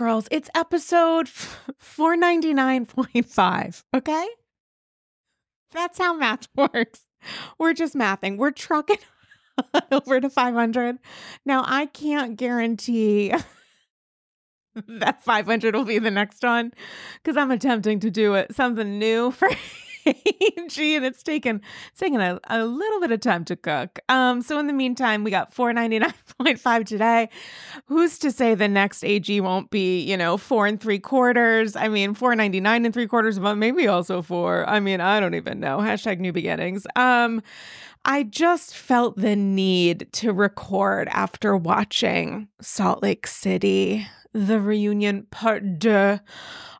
Girls. It's episode 499.5, okay? That's how math works. We're just mathing. We're trucking over to 500. Now, I can't guarantee that 500 will be the next one because I'm attempting to do it something new for AG and it's taken it's taken a, a little bit of time to cook. Um, so in the meantime, we got 499.5 today. Who's to say the next AG won't be, you know, four and three quarters? I mean, 499 and three quarters, but maybe also four. I mean, I don't even know. Hashtag new beginnings. Um, I just felt the need to record after watching Salt Lake City, the reunion part deux.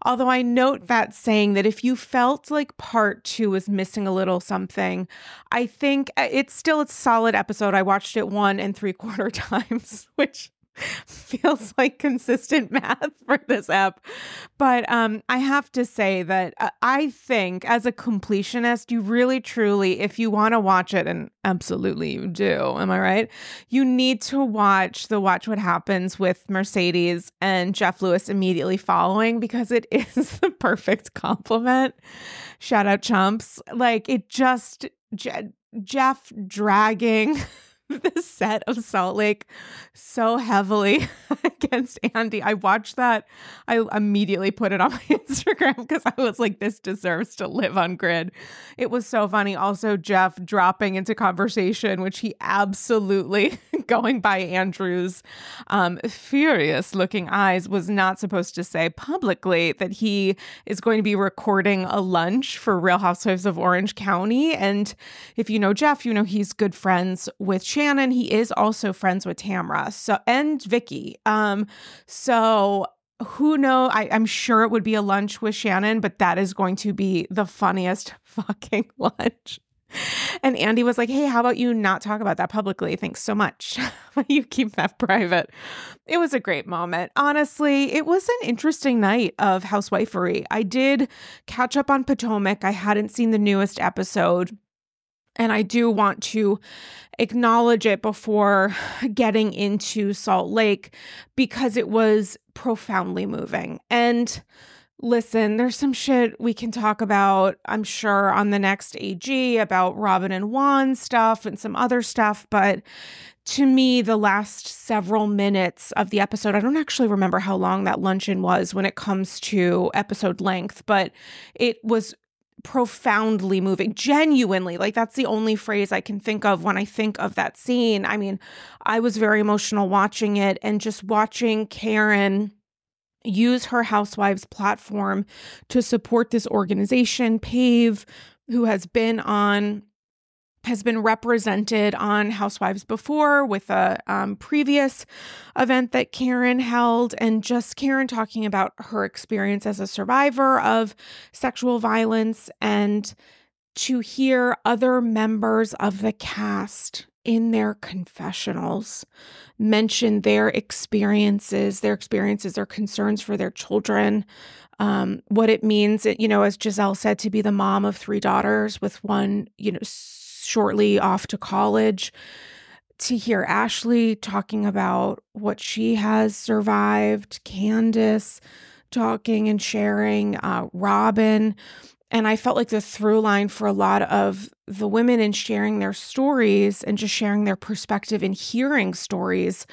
Although I note that saying that if you felt like part two was missing a little something, I think uh, it's still a solid episode. I watched it one and three quarter times, which feels like consistent math for this app. But um, I have to say that uh, I think as a completionist, you really truly, if you want to watch it, and absolutely you do, am I right? You need to watch the Watch What Happens with Mercedes and Jeff Lewis immediately following because it is the perfect complement. Shout out chumps. Like it just, Je- Jeff dragging. the set of Salt Lake so heavily against Andy. I watched that. I immediately put it on my Instagram because I was like, this deserves to live on grid. It was so funny. Also, Jeff dropping into conversation, which he absolutely, going by Andrew's um, furious looking eyes, was not supposed to say publicly that he is going to be recording a lunch for Real Housewives of Orange County. And if you know Jeff, you know he's good friends with Shannon. He is also friends with Tamra. So and Vicki. Um, so who know? I, I'm sure it would be a lunch with Shannon, but that is going to be the funniest fucking lunch. And Andy was like, Hey, how about you not talk about that publicly? Thanks so much. you keep that private. It was a great moment. Honestly, it was an interesting night of housewifery. I did catch up on Potomac. I hadn't seen the newest episode. And I do want to acknowledge it before getting into Salt Lake because it was profoundly moving. And listen, there's some shit we can talk about, I'm sure, on the next AG about Robin and Juan stuff and some other stuff. But to me, the last several minutes of the episode, I don't actually remember how long that luncheon was when it comes to episode length, but it was profoundly moving, genuinely. Like, that's the only phrase I can think of when I think of that scene. I mean, I was very emotional watching it and just watching Karen use her housewives platform to support this organization, PAVE, who has been on has been represented on Housewives before with a um, previous event that Karen held, and just Karen talking about her experience as a survivor of sexual violence, and to hear other members of the cast in their confessionals mention their experiences, their experiences, their concerns for their children, um, what it means, you know, as Gizelle said, to be the mom of three daughters with one, you know, shortly off to college to hear Ashley talking about what she has survived, Candiace talking and sharing, uh, Robin. And I felt like the through line for a lot of the women in sharing their stories and just sharing their perspective and hearing stories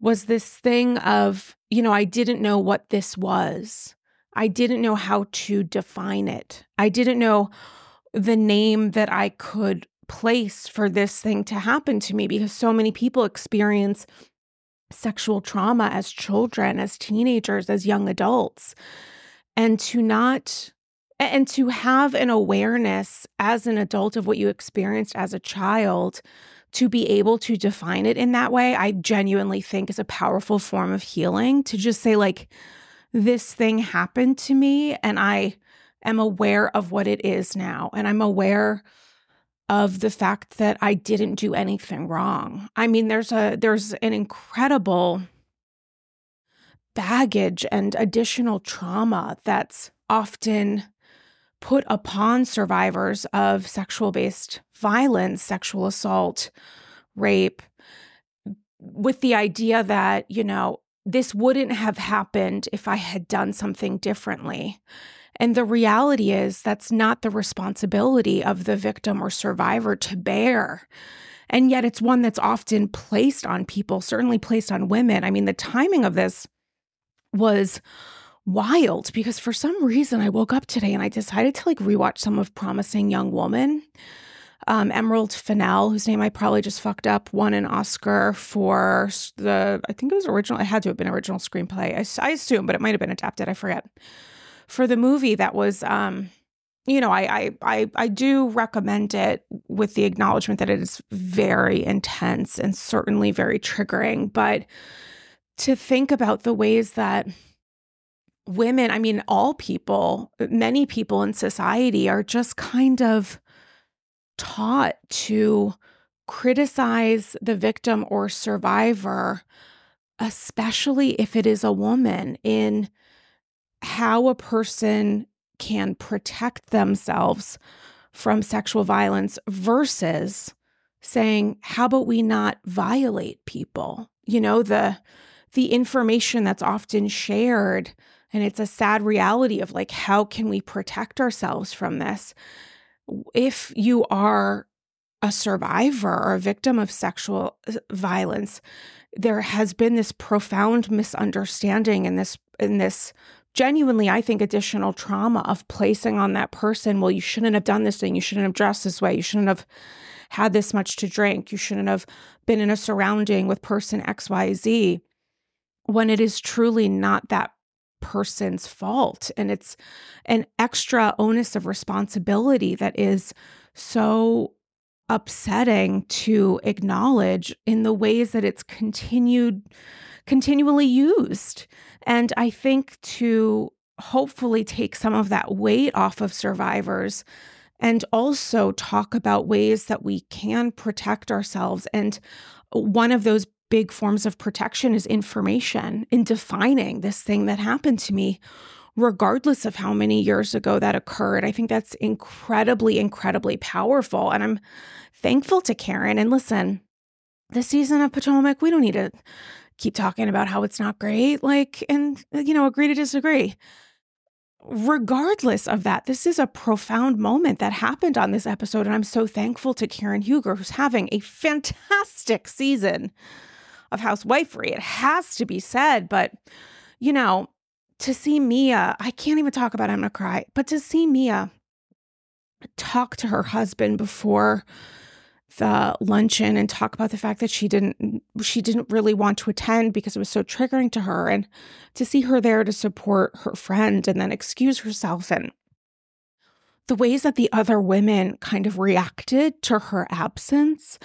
was this thing of, you know, I didn't know what this was. I didn't know how to define it. I didn't know the name that I could place for this thing to happen to me because so many people experience sexual trauma as children, as teenagers, as young adults. And to not and to have an awareness as an adult of what you experienced as a child to be able to define it in that way i genuinely think is a powerful form of healing to just say like this thing happened to me and i am aware of what it is now and i'm aware of the fact that I didn't do anything wrong. I mean, there's a there's an incredible baggage and additional trauma that's often put upon survivors of sexual based violence, sexual assault, rape with the idea that, you know, this wouldn't have happened if I had done something differently. And the reality is, that's not the responsibility of the victim or survivor to bear. And yet, it's one that's often placed on people, certainly placed on women. I mean, the timing of this was wild because for some reason I woke up today and I decided to like rewatch some of Promising Young Woman. Um, Emerald Fennell, whose name I probably just fucked up, won an Oscar for the, I think it was original, it had to have been original screenplay. I, I assume, but it might have been adapted. I forget. For the movie that was, um, you know, I, I I I do recommend it with the acknowledgement that it is very intense and certainly very triggering. But to think about the ways that women, I mean, all people, many people in society are just kind of taught to criticize the victim or survivor, especially if it is a woman, in how a person can protect themselves from sexual violence versus saying, how about we not violate people? You know, the the information that's often shared and it's a sad reality of like how can we protect ourselves from this if you are a survivor or a victim of sexual uh, violence there has been this profound misunderstanding and this in this genuinely i think additional trauma of placing on that person well you shouldn't have done this thing. You shouldn't have dressed this way. You shouldn't have had this much to drink. You shouldn't have been in a surrounding with person xyz when it is truly not that person's fault. And it's an extra onus of responsibility that is so upsetting to acknowledge in the ways that it's continued continually used and i think to hopefully take some of that weight off of survivors and also talk about ways that we can protect ourselves and one of those big forms of protection is information in defining this thing that happened to me, regardless of how many years ago that occurred. I think that's incredibly, incredibly powerful. And I'm thankful to Karen. And listen, the season of Potomac, we don't need to keep talking about how it's not great. Like, and, uh, you know, agree to disagree. Regardless of that, this is a profound moment that happened on this episode. And I'm so thankful to Karen Huger, who's having a fantastic season of housewifery. It has to be said, but you know, to see Mia, I can't even talk about it, I'm gonna cry, but to see Mia talk to her husband before the luncheon and talk about the fact that she didn't she didn't really want to attend because it was so triggering to her and to see her there to support her friend and then excuse herself and the ways that the other women kind of reacted to her absence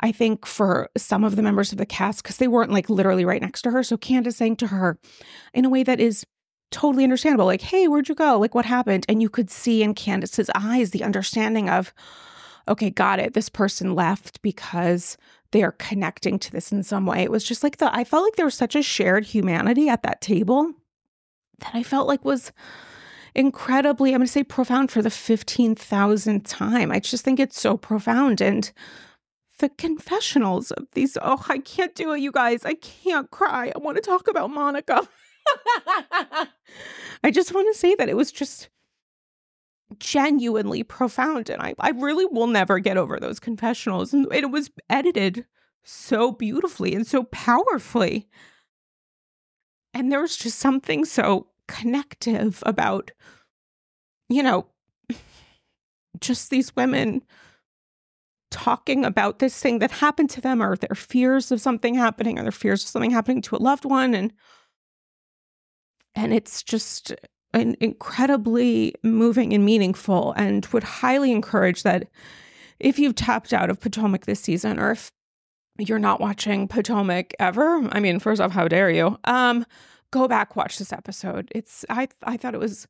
I think for some of the members of the cast, because they weren't like literally right next to her. So Candiace saying to her in a way that is totally understandable, like, hey, where'd you go? Like, what happened? And you could see in Candiace's eyes the understanding of, okay, got it. This person left because they are connecting to this in some way. It was just like the, I felt like there was such a shared humanity at that table that I felt like was incredibly, I'm going to say profound for the 15,000th time. I just think it's so profound. And the confessionals of these. Oh, I can't do it, you guys. I can't cry. I want to talk about Monica. I just want to say that it was just genuinely profound. And I, I really will never get over those confessionals. And it was edited so beautifully and so powerfully. And there was just something so connective about, you know, just these women talking about this thing that happened to them or their fears of something happening or their fears of something happening to a loved one and and it's just an incredibly moving and meaningful and would highly encourage that if you've tapped out of Potomac this season or if you're not watching Potomac ever, I mean, first off, how dare you? Um, go back watch this episode. It's I I thought it was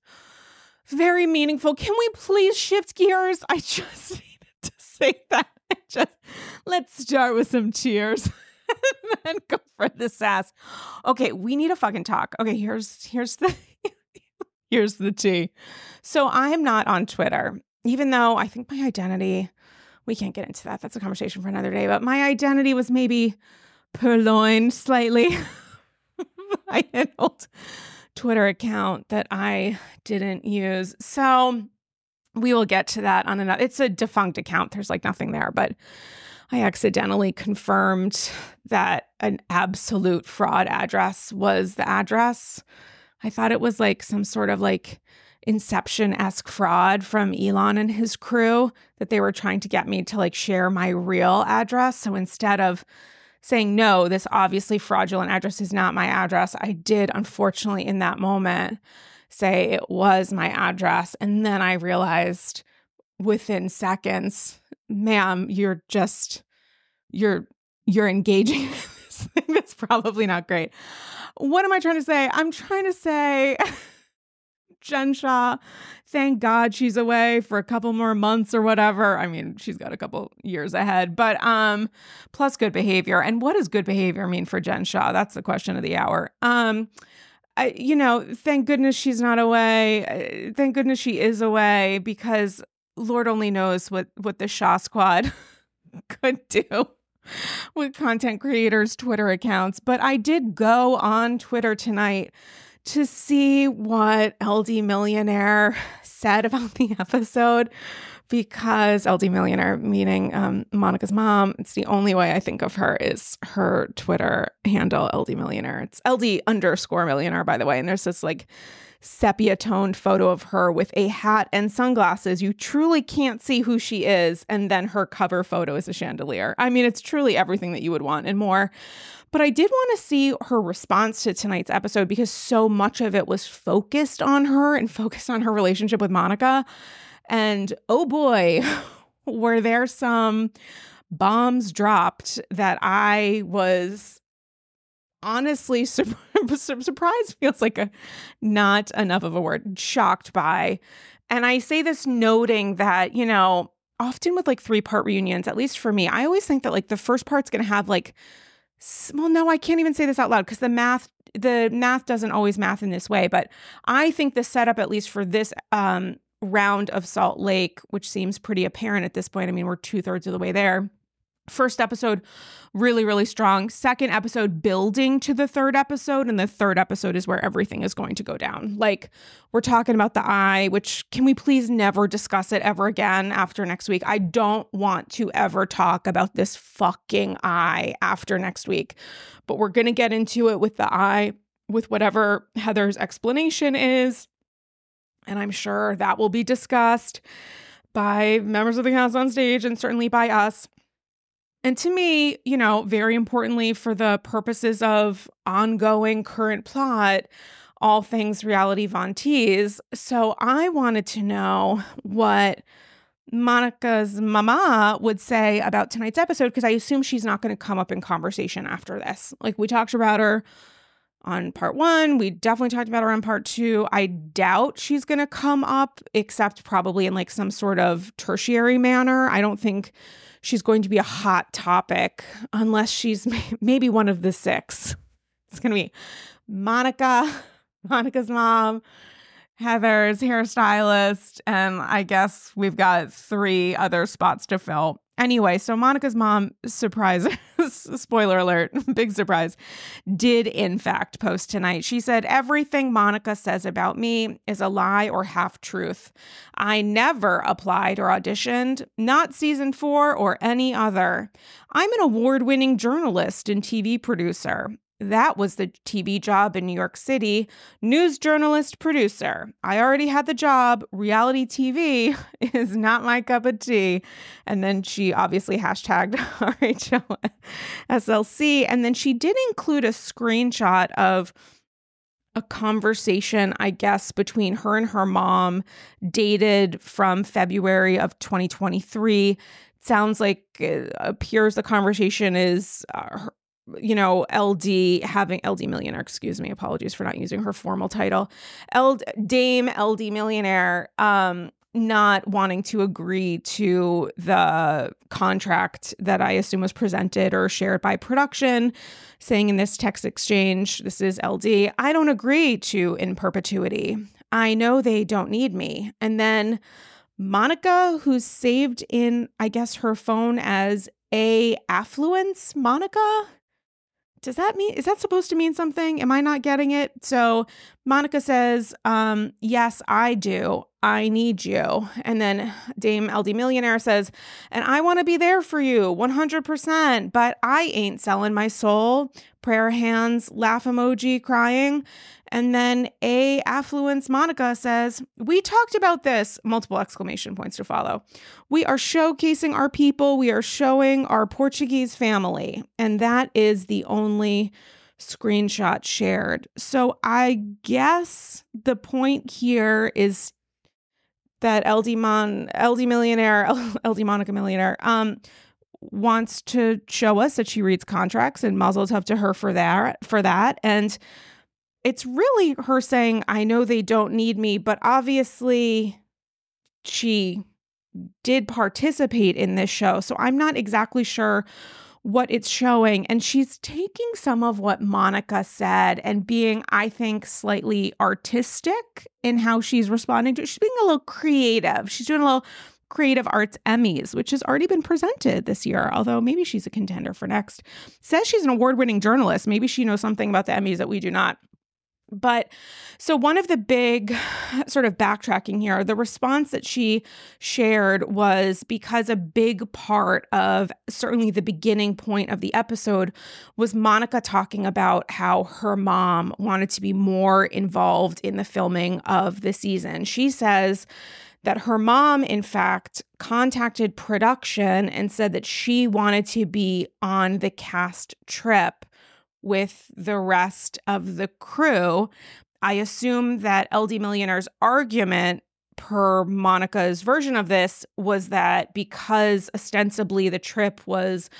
very meaningful. Can we please shift gears? I just needed to say that. Just let's start with some cheers and then go for the sass. Okay, we need a fucking talk. Okay, here's here's the here's the tea. So I am not on Twitter, even though I think my identity, we can't get into that. That's a conversation for another day. But my identity was maybe purloined slightly had an old Twitter account that I didn't use. So we will get to that on another. It's a defunct account. There's like nothing there, but I accidentally confirmed that an absolute fraud address was the address. I thought it was like some sort of like inception esque fraud from Elon and his crew that they were trying to get me to like share my real address. So instead of saying, no, this obviously fraudulent address is not my address, I did unfortunately in that moment say it was my address. And then I realized within seconds ma'am, you're just you're you're engaging that's probably not great. What am I trying to say? I'm trying to say Jen Shaw, thank God she's away for a couple more months or whatever. I mean, she's got a couple years ahead, but um, plus good behavior. And what does good behavior mean for Jen Shaw? That's the question of the hour. Um, I, you know, thank goodness she's not away. Thank goodness she is away because Lord only knows what what the Shaw Squad could do with content creators' Twitter accounts. But I did go on Twitter tonight to see what LD Millionaire said about the episode because LD Millionaire, meaning um, Monica's mom, it's the only way I think of her is her Twitter handle, LD Millionaire. It's LD underscore millionaire, by the way. And there's this like sepia toned photo of her with a hat and sunglasses. You truly can't see who she is. And then her cover photo is a chandelier. I mean, it's truly everything that you would want and more. But I did want to see her response to tonight's episode because so much of it was focused on her and focused on her relationship with Monica. And oh boy, were there some bombs dropped that I was honestly sur- surprised feels like a not enough of a word shocked by. And i say this noting that you know often with like three part reunions at least for me i always think that like the first part's going to have like well no i can't even say this out loud because the math the math doesn't always math in this way but i think the setup at least for this um round of salt lake which seems pretty apparent at this point i mean we're two-thirds of the way there First episode, really, really strong. Second episode, building to the third episode. And the third episode is where everything is going to go down. Like, we're talking about the eye, which can we please never discuss it ever again after next week? I don't want to ever talk about this fucking eye after next week. But we're going to get into it with the eye, with whatever Heather's explanation is. And I'm sure that will be discussed by members of the cast on stage and certainly by us. And to me, you know, very importantly for the purposes of ongoing current plot, all things reality Von Tease. So I wanted to know what Monica's mama would say about tonight's episode because I assume she's not going to come up in conversation after this. Like we talked about her on part one. We definitely talked about her on part two. I doubt she's going to come up, except probably in like some sort of tertiary manner. I don't think she's going to be a hot topic unless she's maybe one of the six. It's going to be Monica, Monica's mom, Heather's hairstylist, and I guess we've got three other spots to fill. Anyway, so Monica's mom, surprise, spoiler alert, big surprise, did in fact post tonight. She said, Everything Monica says about me is a lie or half truth. I never applied or auditioned, not season four or any other. I'm an award winning journalist and TV producer. That was the TV job in New York City. News journalist, producer. I already had the job. Reality TV is not my cup of tea. And then she obviously hashtagged RHLSLC. And then she did include a screenshot of a conversation, I guess, between her and her mom, dated from February of 2023 sounds like it appears the conversation is uh, you know, LD having LD millionaire, excuse me, apologies for not using her formal title. LD Dame LD millionaire um not wanting to agree to the contract that I assume was presented or shared by production, saying in this text exchange, this is LD, I don't agree to in perpetuity. I know they don't need me. And then Monica, who's saved in, I guess, her phone as A Affluence Monica, does that mean is that supposed to mean something? Am I not getting it? So Monica says, um, yes, I do. I need you. And then Dame LD Millionaire says, and I want to be there for you 100%, but I ain't selling my soul. Prayer hands, laugh emoji, crying. And then A Affluence Monica says, We talked about this, multiple exclamation points to follow. We are showcasing our people, we are showing our Portuguese family. And that is the only screenshot shared. So I guess the point here is that LD Mon LD millionaire LD Monica millionaire um wants to show us that she reads contracts and mazel tov to her for that for that. And it's really her saying I know they don't need me but obviously she did participate in this show. So I'm not exactly sure what it's showing. And she's taking some of what Monica said and being, I think, slightly artistic in how she's responding to it. She's being a little creative. She's doing a little creative arts Emmys, which has already been presented this year, although maybe she's a contender for next. Says she's an award winning journalist. Maybe she knows something about the Emmys that we do not. But so, one of the big sort of backtracking here, the response that she shared was because a big part of certainly the beginning point of the episode was Monica talking about how her mom wanted to be more involved in the filming of the season. She says, that her mom, in fact, contacted production and said that she wanted to be on the cast trip with the rest of the crew. I assume that LD Millionaire's argument per Monica's version of this was that because ostensibly the trip was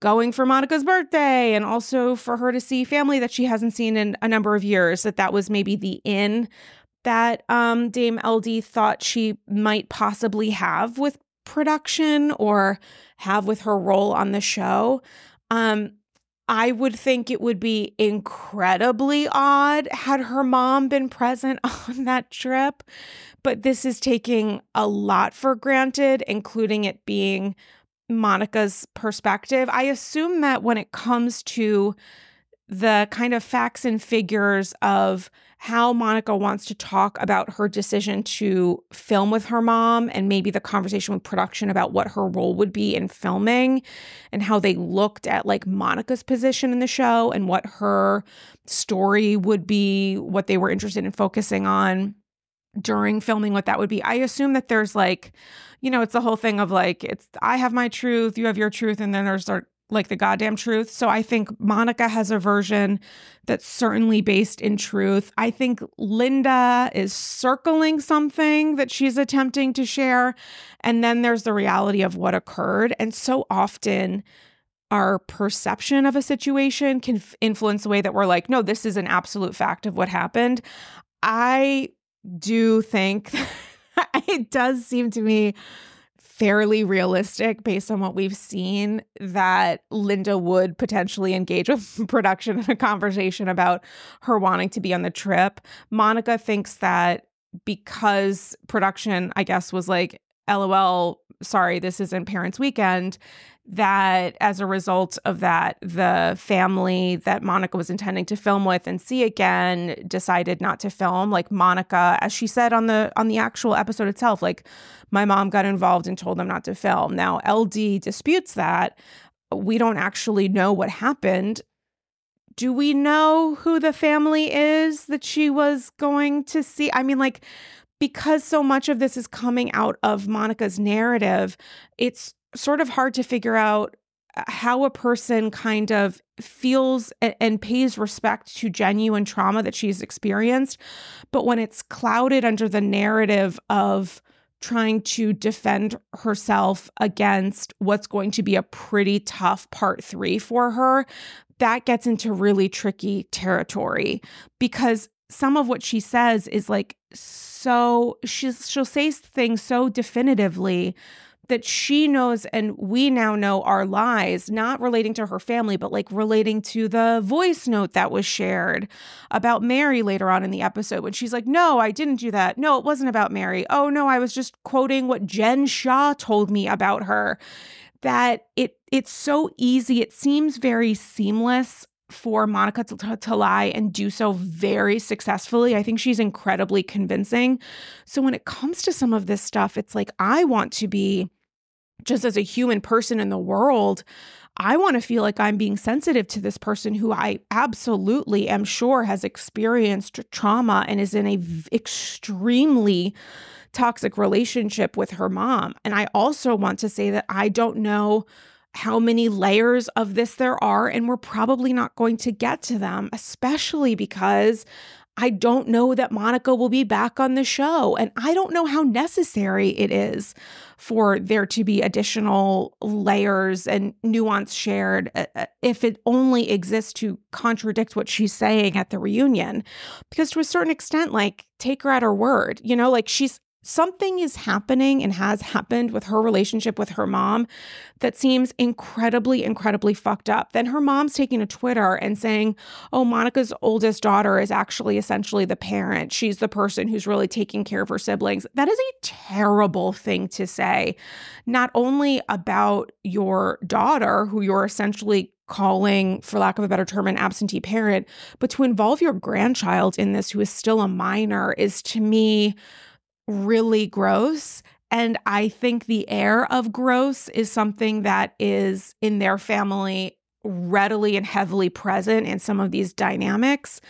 going for Monica's birthday and also for her to see family that she hasn't seen in a number of years that that was maybe the in that um, Dame LD thought she might possibly have with production or have with her role on the show. Um, I would think it would be incredibly odd had her mom been present on that trip. But this is taking a lot for granted, including it being Monica's perspective. I assume that when it comes to the kind of facts and figures of how Monica wants to talk about her decision to film with her mom and maybe the conversation with production about what her role would be in filming and how they looked at like Monica's position in the show and what her story would be, what they were interested in focusing on during filming what that would be. I assume that there's like, you know, it's the whole thing of like it's I have my truth, you have your truth and then there's like the goddamn truth. So I think Monica has a version that's certainly based in truth. I think Linda is circling something that she's attempting to share. And then there's the reality of what occurred. And so often, our perception of a situation can influence the way that we're like, no, this is an absolute fact of what happened. I do think it does seem to me fairly realistic based on what we've seen that Linda would potentially engage with production in a conversation about her wanting to be on the trip. Monica thinks that because production, I guess, was like, LOL, sorry, this isn't Parents Weekend, that as a result of that, the family that Monica was intending to film with and see again decided not to film. Like Monica, as she said on the on the actual episode itself, like my mom got involved and told them not to film. Now LD disputes that. We don't actually know what happened. Do we know who the family is that she was going to see? I mean, like, because so much of this is coming out of Monica's narrative, it's sort of hard to figure out uh, how a person kind of feels and pays respect to genuine trauma that she's experienced. But when it's clouded under the narrative of trying to defend herself against what's going to be a pretty tough part three for her, that gets into really tricky territory because some of what she says is like so she's she'll say things so definitively that she knows and we now know are lies, not relating to her family, but like relating to the voice note that was shared about Mary later on in the episode when she's like, No, I didn't do that. No, it wasn't about Mary. Oh, no, I was just quoting what Jen Shaw told me about her. That it it's so easy, it seems very seamless for Monica to, to, to, lie and do so very successfully. I think she's incredibly convincing. So when it comes to some of this stuff, it's like I want to be just as a human person in the world. I want to feel like I'm being sensitive to this person who I absolutely am sure has experienced trauma and is in a v- extremely toxic relationship with her mom. And I also want to say that I don't know how many layers of this there are, and we're probably not going to get to them, especially because I don't know that Monica will be back on the show. And I don't know how necessary it is for there to be additional layers and nuance shared uh, uh, if it only exists to contradict what she's saying at the reunion. Because to a certain extent, like, take her at her word, you know, like she's something is happening and has happened with her relationship with her mom that seems incredibly, incredibly fucked up. Then her mom's taking to Twitter and saying, Oh, Monica's oldest daughter is actually essentially the parent. She's the person who's really taking care of her siblings. That is a terrible thing to say, not only about your daughter, who you're essentially calling, for lack of a better term, an absentee parent, but to involve your grandchild in this, who is still a minor, is to me really gross. And I think the air of gross is something that is in their family readily and heavily present in some of these dynamics,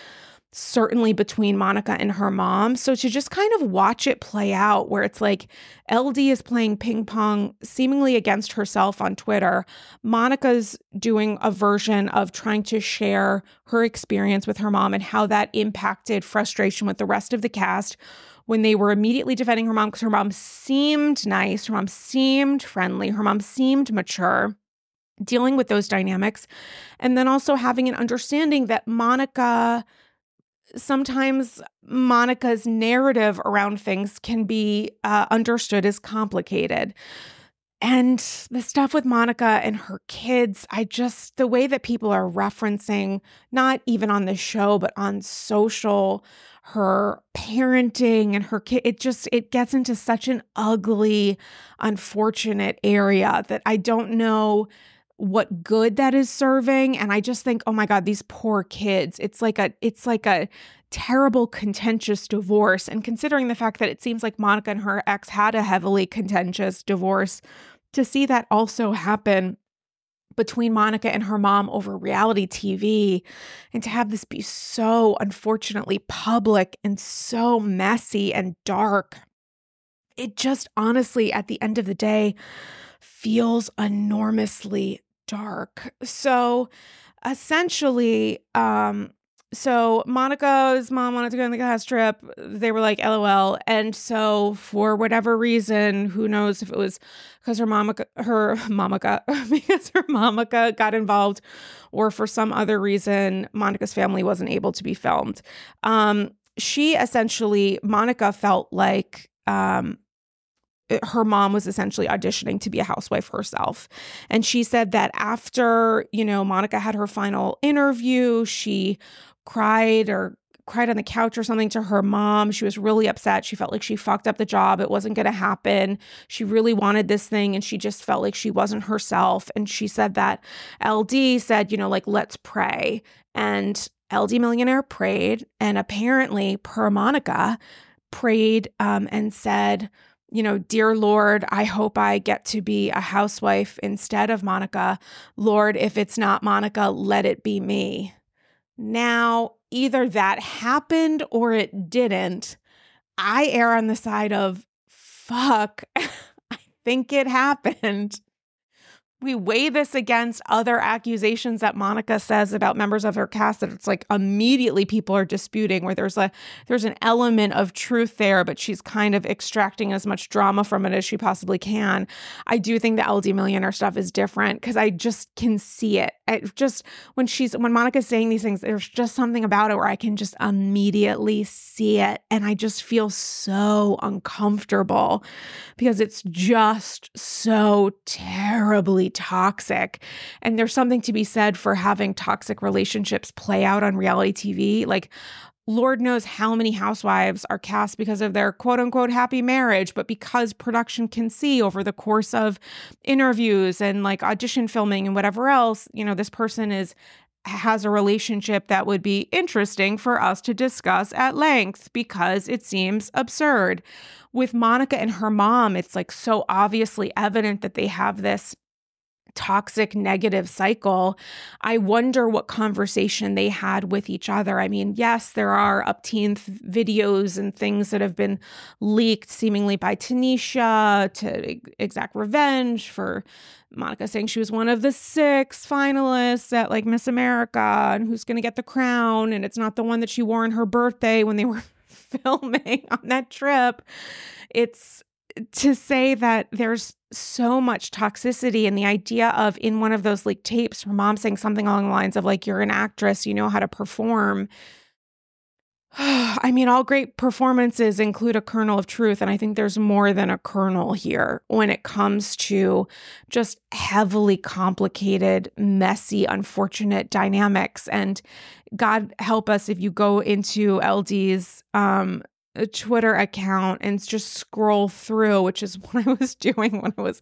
certainly between Monica and her mom. So to just kind of watch it play out, where it's like LD is playing ping pong seemingly against herself on Twitter. Monica's doing a version of trying to share her experience with her mom and how that impacted frustration with the rest of the cast when they were immediately defending her mom because her mom seemed nice, her mom seemed friendly, her mom seemed mature, dealing with those dynamics. And then also having an understanding that Monica, sometimes Monica's narrative around things can be uh, understood as complicated. And the stuff with Monica and her kids, I just, the way that people are referencing, not even on the show, but on social, her parenting and her kid it just it gets into such an ugly unfortunate area that i don't know what good that is serving. And i just think oh my god these poor kids. It's like a it's like a terrible contentious divorce and considering the fact that it seems like monica and her ex had a heavily contentious divorce to see that also happen between Monica and her mom over reality TV and to have this be so unfortunately public and so messy and dark. It just honestly, at the end of the day, feels enormously dark. So essentially, um, so Monica's mom wanted to go on the class trip. They were like, LOL. And so for whatever reason, who knows if it was because her mama, her got, because her mama got involved or for some other reason, Monica's family wasn't able to be filmed. Um, she essentially, Monica felt like, um, her mom was essentially auditioning to be a housewife herself. And she said that after, you know, Monica had her final interview, she cried or cried on the couch or something to her mom. She was really upset. She felt like she fucked up the job. It wasn't going to happen. She really wanted this thing and she just felt like she wasn't herself. And she said that LD said, you know, like, let's pray. And LD Millionaire prayed. And apparently, per Monica, prayed um, and said, you know, dear Lord, I hope I get to be a housewife instead of Monica. Lord, if it's not Monica, let it be me. Now, either that happened or it didn't. I err on the side of fuck. I think it happened we weigh this against other accusations that Monica says about members of her cast that it's like immediately people are disputing where there's a there's an element of truth there but she's kind of extracting as much drama from it as she possibly can. I do think the LD millionaire stuff is different cuz I just can see it. I just when she's when Monica's saying these things there's just something about it where I can just immediately see it and I just feel so uncomfortable because it's just so terribly toxic. And there's something to be said for having toxic relationships play out on reality TV. Like, Lord knows how many housewives are cast because of their quote unquote happy marriage, but because production can see over the course of interviews and like audition filming and whatever else, you know, this person is has a relationship that would be interesting for us to discuss at length because it seems absurd. With Monica and her mom, it's like so obviously evident that they have this toxic negative cycle. I wonder what conversation they had with each other. I mean, yes, there are upteen videos and things that have been leaked seemingly by Tanisha to exact revenge for Monica saying she was one of the six finalists at like Miss America and who's going to get the crown and it's not the one that she wore on her birthday when they were filming on that trip. It's to say that there's so much toxicity and the idea of in one of those like tapes her mom saying something along the lines of like you're an actress you know how to perform I mean, all great performances include a kernel of truth. And I think there's more than a kernel here when it comes to just heavily complicated, messy, unfortunate dynamics. And God help us if you go into LD's um, Twitter account and just scroll through, which is what I was doing when I was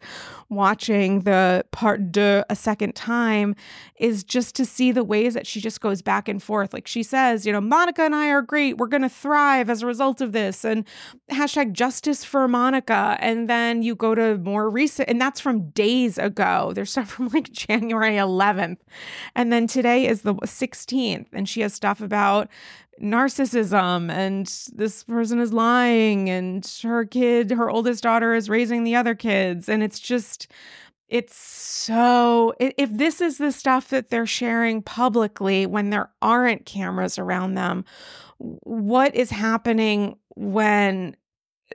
watching the part deux a second time, is just to see the ways that she just goes back and forth. Like she says, you know, Monica and I are great. We're going to thrive as a result of this. And hashtag justice for Monica. And then you go to more recent, and that's from days ago. There's stuff from like January 11th. And then today is the 16th. And she has stuff about narcissism and this person is lying and her kid her oldest daughter is raising the other kids. And it's just it's so if this is the stuff that they're sharing publicly when there aren't cameras around them what is happening when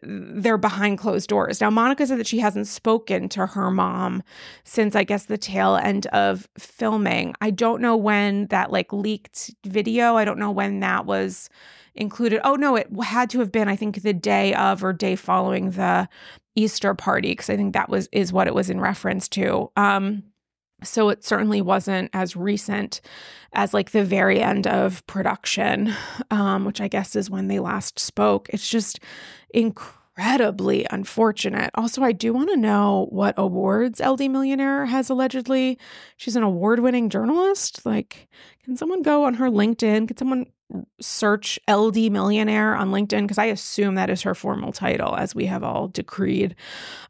they're behind closed doors. Now, Monica said that she hasn't spoken to her mom since I guess the tail end of filming. I don't know when that like leaked video, I don't know when that was included. Oh, no, it had to have been, I think, the day of or day following the Easter party, because I think that was is what it was in reference to. Um, so it certainly wasn't as recent as like the very end of production, um, which I guess is when they last spoke. It's just incredibly unfortunate. Also, I do want to know what awards LD Millionaire has allegedly. She's an award winning journalist. Like, can someone go on her LinkedIn? Can someone search LD Millionaire on LinkedIn? Because I assume that is her formal title, as we have all decreed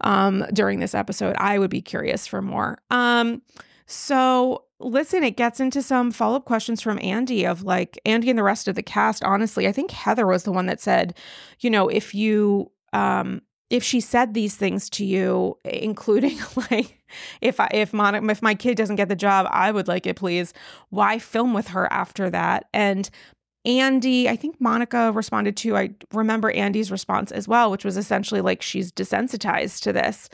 um, during this episode. I would be curious for more. Um, so listen, it gets into some follow up questions from Andy of like Andy and the rest of the cast. Honestly, I think Heather was the one that said, you know, if you, um, if she said these things to you, including like if I if Monica if my kid doesn't get the job, I would like it, please. Why film with her after that? And Andy, I think Monica responded to, I remember Andy's response as well, which was essentially like she's desensitized to this.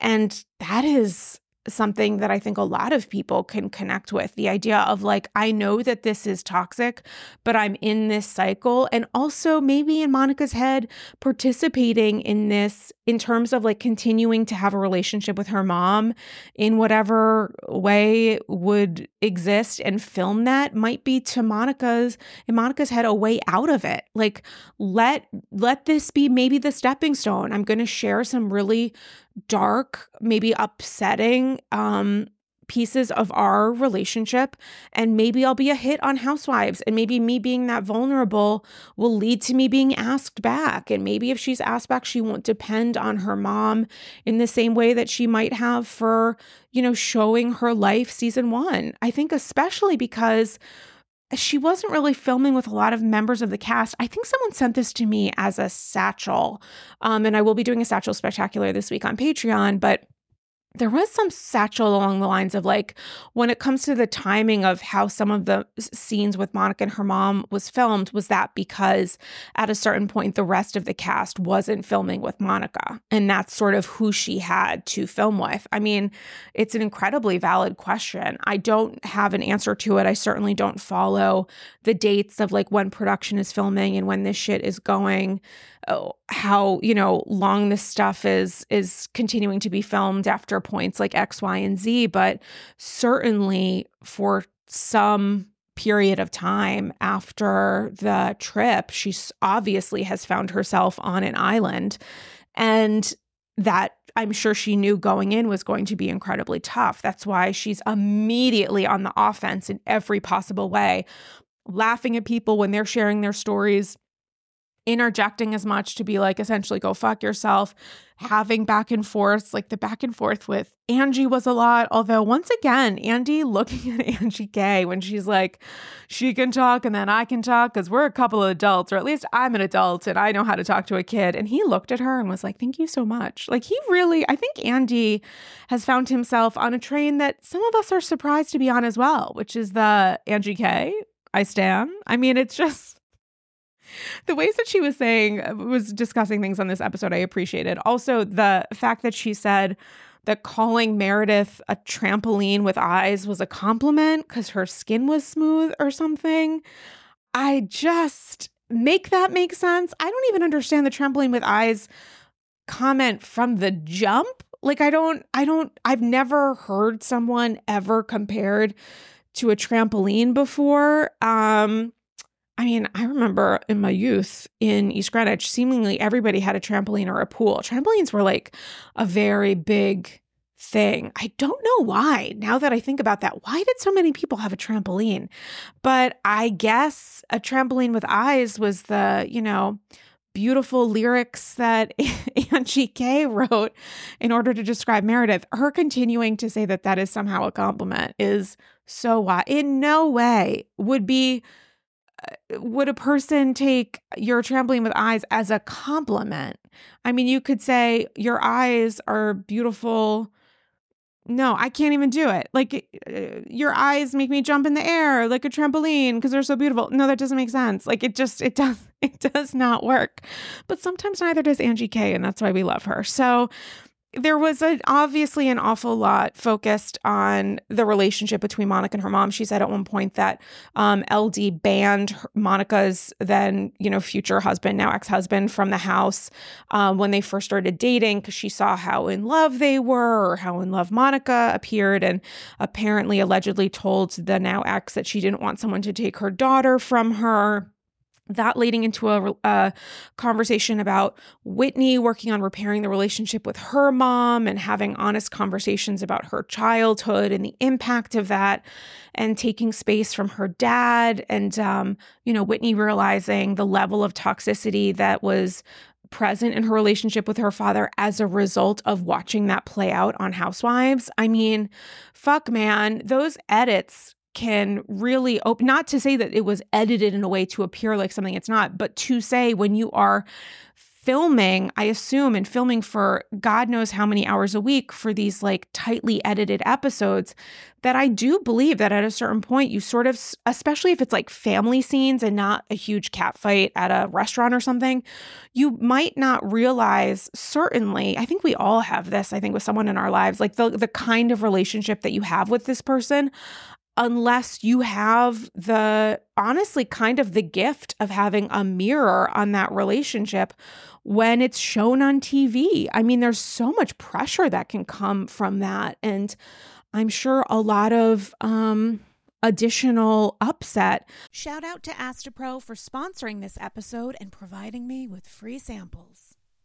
And that is something that I think a lot of people can connect with the idea of like, I know that this is toxic, but I'm in this cycle. And also, maybe in Monica's head, participating in this in terms of like continuing to have a relationship with her mom in whatever way would exist and film that might be to Monica's in Monica's head a way out of it. Like let let this be maybe the stepping stone. I'm going to share some really dark, maybe upsetting um pieces of our relationship. And maybe I'll be a hit on Housewives. And maybe me being that vulnerable will lead to me being asked back. And maybe if she's asked back, she won't depend on her mom in the same way that she might have for, you know, showing her life season one. I think, especially because she wasn't really filming with a lot of members of the cast. I think someone sent this to me as a satchel. Um, and I will be doing a satchel spectacular this week on Patreon, but there was some satchel along the lines of like when it comes to the timing of how some of the scenes with Monica and her mom was filmed was that because at a certain point the rest of the cast wasn't filming with Monica and that's sort of who she had to film with. I mean, it's an incredibly valid question. I don't have an answer to it. I certainly don't follow the dates of like when production is filming and when this shit is going how you know long this stuff is is continuing to be filmed after points like x y and z but certainly for some period of time after the trip she obviously has found herself on an island and that I'm sure she knew going in was going to be incredibly tough. That's why she's immediately on the offense in every possible way, laughing at people when they're sharing their stories, interjecting as much to be like, essentially, go fuck yourself, having back and forths. Like the back and forth with Angie was a lot. Although, once again, Andy looking at Angie K when she's like, she can talk and then I can talk because we're a couple of adults, or at least I'm an adult and I know how to talk to a kid. And he looked at her and was like, thank you so much. Like, he really, I think Andy has found himself on a train that some of us are surprised to be on as well, which is the Angie K. I stand. I mean, it's just the ways that she was saying was discussing things on this episode I appreciated. Also the fact that she said that calling Meredith a trampoline with eyes was a compliment cuz her skin was smooth or something. I just make that make sense. I don't even understand the trampoline with eyes comment from the jump. Like I don't I don't I've never heard someone ever compared to a trampoline before. Um I mean, I remember in my youth in East Greenwich, seemingly everybody had a trampoline or a pool. Trampolines were like a very big thing. I don't know why. Now that I think about that, why did so many people have a trampoline? But I guess a trampoline with eyes was the, you know, beautiful lyrics that Angie K wrote in order to describe Meredith. Her continuing to say that that is somehow a compliment is so why in no way would be would a person take your trampoline with eyes as a compliment? I mean, you could say your eyes are beautiful. No, I can't even do it. Like uh, your eyes make me jump in the air like a trampoline because they're so beautiful. No, that doesn't make sense. Like it just it does it does not work. But sometimes neither does Angie K and that's why we love her. So there was a, obviously an awful lot focused on the relationship between Monica and her mom. She said at one point that um, LD banned Monica's then, you know, future husband, now ex husband, from the house um, when they first started dating because she saw how in love they were or how in love Monica appeared. And apparently, allegedly told the now ex that she didn't want someone to take her daughter from her that leading into a, a, conversation about Whitney working on repairing the relationship with her mom and having honest conversations about her childhood and the impact of that, and taking space from her dad. And, um, you know, Whitney realizing the level of toxicity that was present in her relationship with her father as a result of watching that play out on Housewives. I mean, fuck, man, those edits can really open, not to say that it was edited in a way to appear like something it's not, but to say when you are filming, I assume, and filming for God knows how many hours a week for these like tightly edited episodes, that I do believe that at a certain point, you sort of, especially if it's like family scenes and not a huge cat fight at a restaurant or something, you might not realize, certainly, I think we all have this, I think, with someone in our lives, like the, the kind of relationship that you have with this person unless you have the honestly kind of the gift of having a mirror on that relationship when it's shown on TV. I mean, there's so much pressure that can come from that. And I'm sure a lot of, um, additional upset. Shout out to Astepro for sponsoring this episode and providing me with free samples.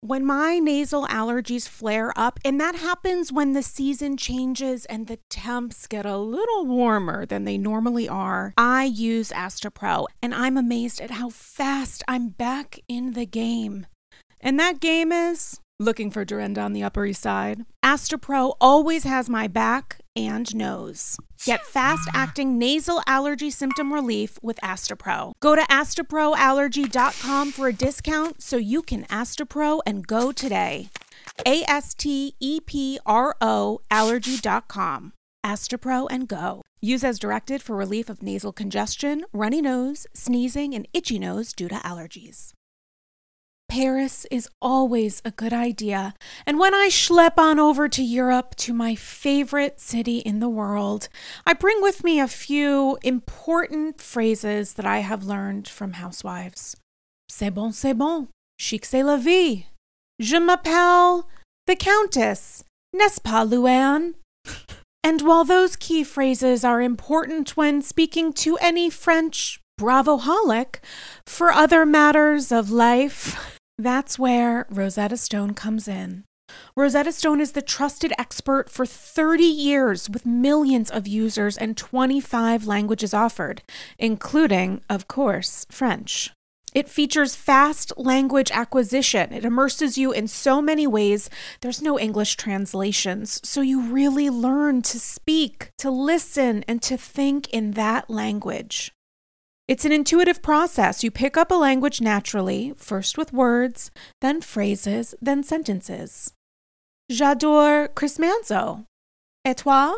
when my nasal allergies flare up, and that happens when the season changes and the temps get a little warmer than they normally are, I use Astepro, and I'm amazed at how fast I'm back in the game. And that game is looking for Dorinda on the Upper East Side. Astepro always has my back and nose. Get fast acting nasal allergy symptom relief with Astepro. Go to asteproallergy.com for a discount so you can Astepro and go today. A S T E P R O allergy.com. Astepro and go. Use as directed for relief of nasal congestion, runny nose, sneezing, and itchy nose due to allergies. Paris is always a good idea. And when I schlep on over to Europe to my favorite city in the world, I bring with me a few important phrases that I have learned from housewives. C'est bon, c'est bon. Chic, c'est la vie. Je m'appelle the Countess. N'est-ce pas, Luann? and while those key phrases are important when speaking to any French bravoholic for other matters of life, that's where Rosetta Stone comes in. Rosetta Stone is the trusted expert for 30 years with millions of users and 25 languages offered, including, of course, French. It features fast language acquisition. It immerses you in so many ways. There's no English translations, so you really learn to speak, to listen, and to think in that language. It's an intuitive process. You pick up a language naturally, first with words, then phrases, then sentences. J'adore Chris Manzo. Et toi?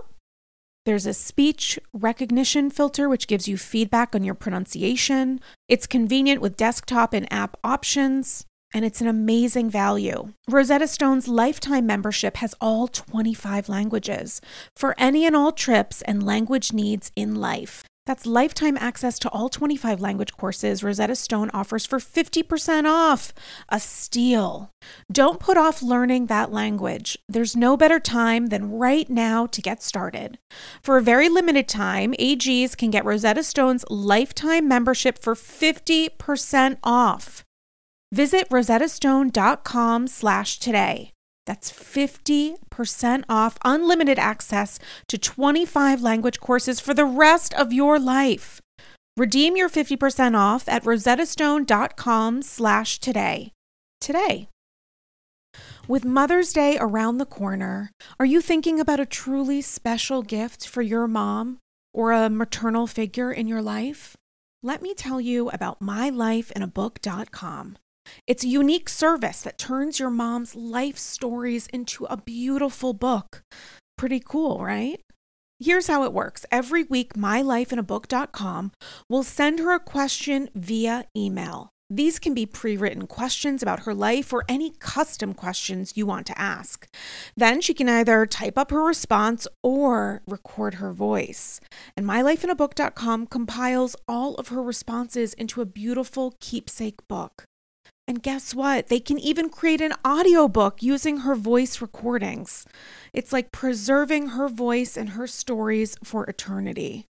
There's a speech recognition filter, which gives you feedback on your pronunciation. It's convenient with desktop and app options, and it's an amazing value. Rosetta Stone's lifetime membership has all 25 languages for any and all trips and language needs in life. That's lifetime access to all 25 language courses Rosetta Stone offers for 50% off. A steal. Don't put off learning that language. There's no better time than right now to get started. For a very limited time, AGs can get Rosetta Stone's lifetime membership for 50% off. Visit rosettastone.com slash today. That's 50% off unlimited access to 25 language courses for the rest of your life. Redeem your 50% off at rosettastone.com slash today. Today. With Mother's Day around the corner, are you thinking about a truly special gift for your mom or a maternal figure in your life? Let me tell you about mylifeinabook.com. It's a unique service that turns your mom's life stories into a beautiful book. Pretty cool, right? Here's how it works. Every week, mylifeinabook.com will send her a question via email. These can be pre written questions about her life or any custom questions you want to ask. Then she can either type up her response or record her voice. And mylifeinabook.com compiles all of her responses into a beautiful keepsake book. And guess what? They can even create an audiobook using her voice recordings. It's like preserving her voice and her stories for eternity.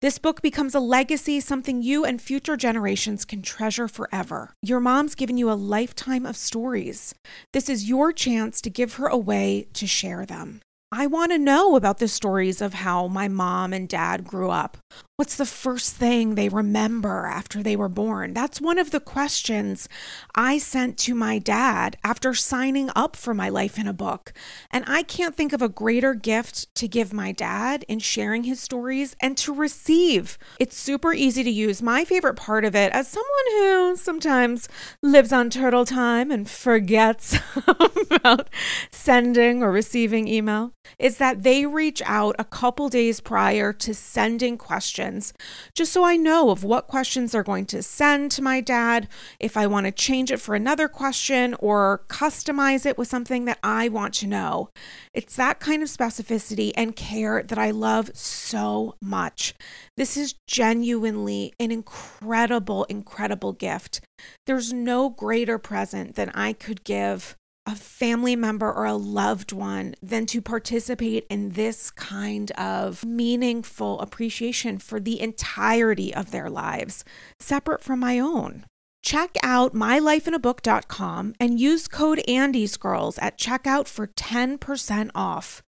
This book becomes a legacy, something you and future generations can treasure forever. Your mom's given you a lifetime of stories. This is your chance to give her a way to share them. I want to know about the stories of how my mom and dad grew up. What's the first thing they remember after they were born? That's one of the questions I sent to my dad after signing up for my life in a book. And I can't think of a greater gift to give my dad in sharing his stories and to receive. It's super easy to use. My favorite part of it, as someone who sometimes lives on turtle time and forgets about sending or receiving email, is that they reach out a couple days prior to sending questions questions, just so I know of what questions they're going to send to my dad, if I want to change it for another question or customize it with something that I want to know. It's that kind of specificity and care that I love so much. This is genuinely an incredible, incredible gift. There's no greater present than I could give a family member or a loved one than to participate in this kind of meaningful appreciation for the entirety of their lives, separate from my own. Check out mylifeinabook.com and use code Andy's Girls at checkout for 10% off.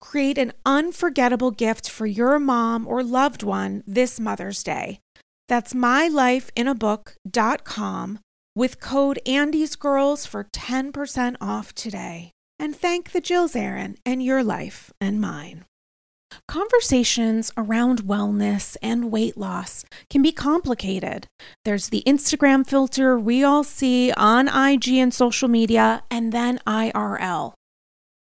Create an unforgettable gift for your mom or loved one this Mother's Day. That's mylifeinabook.com with code Andy's Girls for 10% off today. And thank the Jills Aaron and your life and mine. Conversations around wellness and weight loss can be complicated. There's the Instagram filter we all see on IG and social media, and then IRL.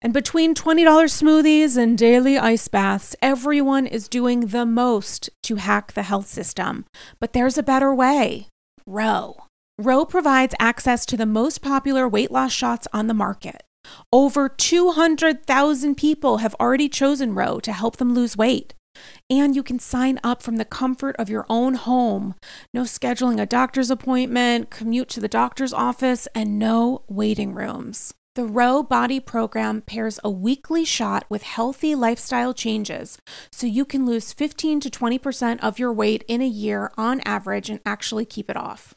And between $20 smoothies and daily ice baths, everyone is doing the most to hack the health system. But there's a better way Ro. Ro provides access to the most popular weight loss shots on the market. Over 200,000 people have already chosen Ro to help them lose weight. And you can sign up from the comfort of your own home. No scheduling a doctor's appointment, commute to the doctor's office, and no waiting rooms. The Ro Body Program pairs a weekly shot with healthy lifestyle changes so you can lose 15 to 20% of your weight in a year on average and actually keep it off.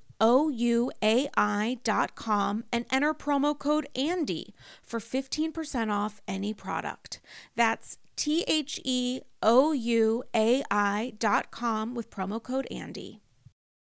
ouai.com and enter promo code ANDY for 15% off any product. That's T H E O U A I.com with promo code ANDY.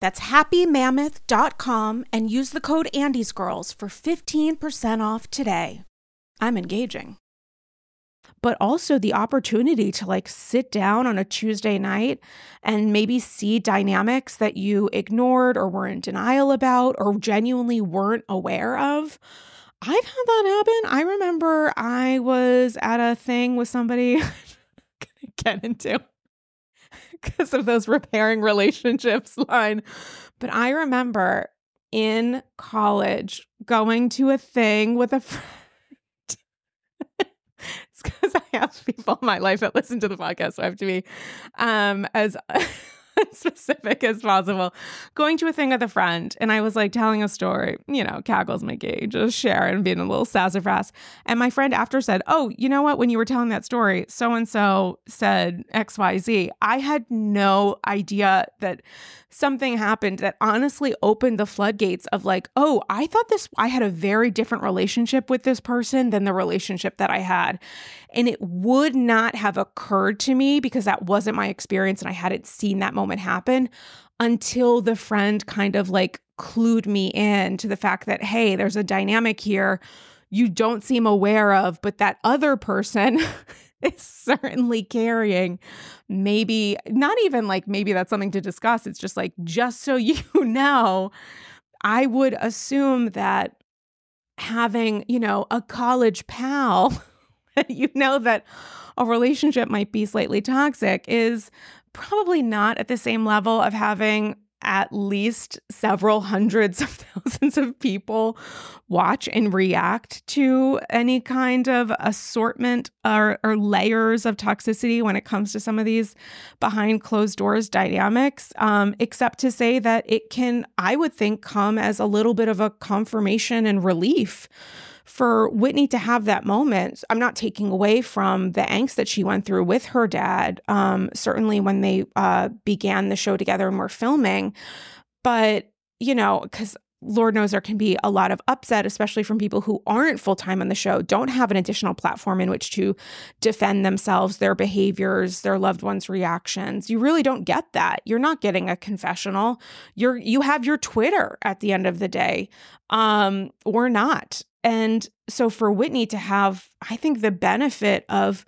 That's happymammoth.com and use the code AndysGirls for 15% off today. I'm engaging. but also the opportunity to like sit down on a Tuesday night and maybe see dynamics that you ignored or were in denial about or genuinely weren't aware of. I've had that happen. I remember I was at a thing with somebody get into because of those repairing relationships line. But I remember in college going to a thing with a friend. it's because I have people in my life that listen to the podcast, so I have to be um, as specific as possible. Going to a thing with a friend, and I was like telling a story, you know, cackles McGee, just sharing, being a little sassafras. And my friend after said, Oh, you know what? When you were telling that story, so and so said XYZ. I had no idea that something happened that honestly opened the floodgates of like, oh, I thought this, I had a very different relationship with this person than the relationship that I had. And it would not have occurred to me because that wasn't my experience and I hadn't seen that moment happen until the friend kind of like clued me in to the fact that, hey, there's a dynamic here you don't seem aware of, but that other person is certainly carrying maybe not even like maybe that's something to discuss. It's just like, just so you know, I would assume that having, you know, a college pal, you know, that a relationship might be slightly toxic is probably not at the same level of having at least several hundreds of thousands of people watch and react to any kind of assortment or, or, layers of toxicity when it comes to some of these behind closed doors dynamics, um, except to say that it can, I would think, come as a little bit of a confirmation and relief for Whitney to have that moment, I'm not taking away from the angst that she went through with her dad, um, certainly when they uh, began the show together and were filming. But, you know, because Lord knows there can be a lot of upset, especially from people who aren't full time on the show, don't have an additional platform in which to defend themselves, their behaviors, their loved ones' reactions. You really don't get that. You're not getting a confessional. You're you have your Twitter at the end of the day, um, or not. And so for Whitney to have, I think, the benefit of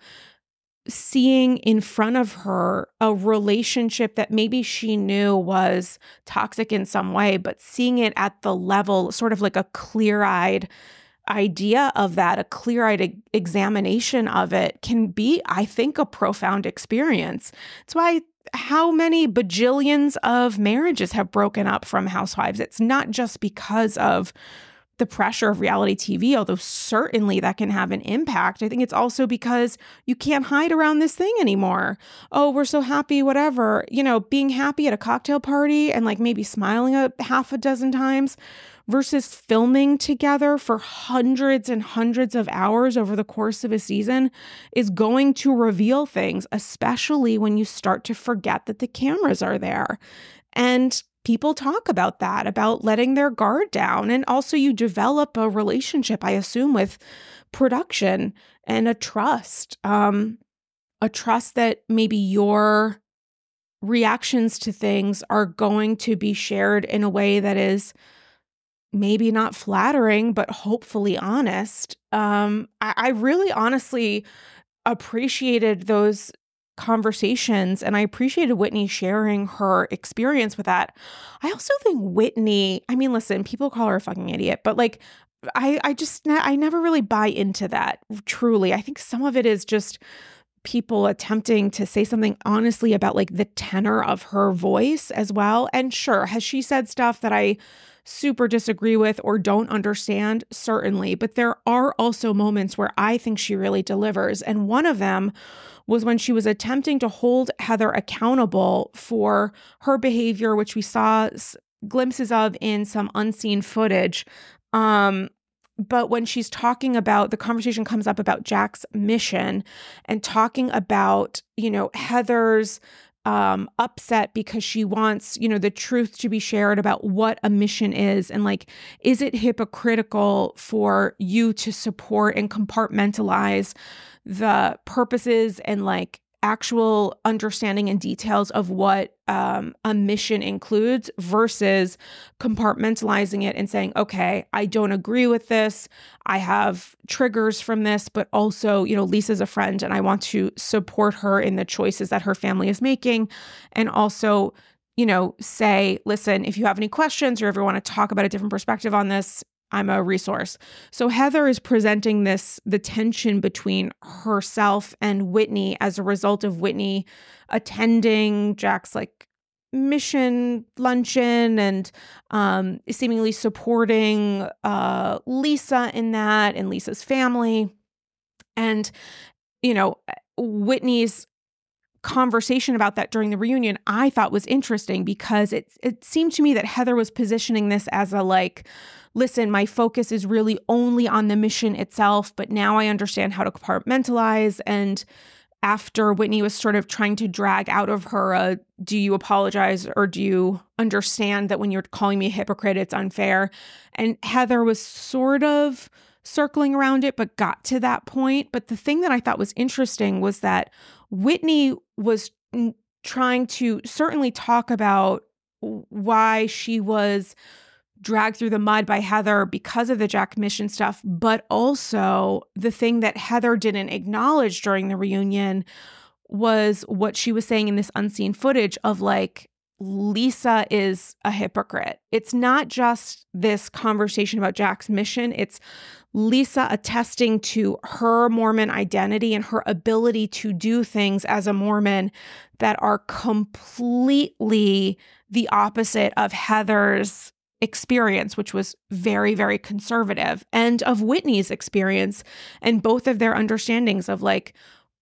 seeing in front of her a relationship that maybe she knew was toxic in some way, but seeing it at the level, sort of like a clear eyed idea of that, a clear eyed examination of it, can be, I think, a profound experience. It's why how many bajillions of marriages have broken up from housewives. It's not just because of the pressure of reality TV, although certainly that can have an impact. I think it's also because you can't hide around this thing anymore. Oh, we're so happy, whatever. You know, being happy at a cocktail party and like maybe smiling a half a dozen times versus filming together for hundreds and hundreds of hours over the course of a season is going to reveal things, especially when you start to forget that the cameras are there. And people talk about that, about letting their guard down. And also, you develop a relationship, I assume, with production and a trust, um, a trust that maybe your reactions to things are going to be shared in a way that is maybe not flattering, but hopefully honest. Um, I, I really honestly appreciated those conversations and I appreciated Whitney sharing her experience with that. I also think Whitney, I mean listen, people call her a fucking idiot, but like I I just I never really buy into that truly. I think some of it is just people attempting to say something honestly about like the tenor of her voice as well. And sure, has she said stuff that I super disagree with or don't understand? Certainly. But there are also moments where I think she really delivers. And one of them was when she was attempting to hold Heather accountable for her behavior, which we saw glimpses of in some unseen footage. Um, but when she's talking about the conversation comes up about Jack's mission and talking about, you know, Heather's um upset because she wants you know the truth to be shared about what a mission is and like is it hypocritical for you to support and compartmentalize the purposes and like actual understanding and details of what um, a mission includes versus compartmentalizing it and saying, okay, I don't agree with this. I have triggers from this, but also, you know, Lisa's a friend and I want to support her in the choices that her family is making. And also, you know, say, listen, if you have any questions or you want to talk about a different perspective on this, I'm a resource. So Heather is presenting this the tension between herself and Whitney as a result of Whitney attending Jack's like mission luncheon and um, seemingly supporting uh, Lisa in that and Lisa's family. And, you know, Whitney's conversation about that during the reunion I thought was interesting because it it seemed to me that Heather was positioning this as a like listen, my focus is really only on the mission itself, but now I understand how to compartmentalize. And after Whitney was sort of trying to drag out of her, uh, do you apologize or do you understand that when you're calling me a hypocrite, it's unfair? And Heather was sort of circling around it, but got to that point. But the thing that I thought was interesting was that Whitney was trying to certainly talk about why she was dragged through the mud by Heather because of the Jack Mission stuff, but also the thing that Heather didn't acknowledge during the reunion was what she was saying in this unseen footage of like, Lisa is a hypocrite. It's not just this conversation about Jack's mission, it's Lisa attesting to her Mormon identity and her ability to do things as a Mormon that are completely the opposite of Heather's experience, which was very, very conservative, and of Whitney's experience and both of their understandings of like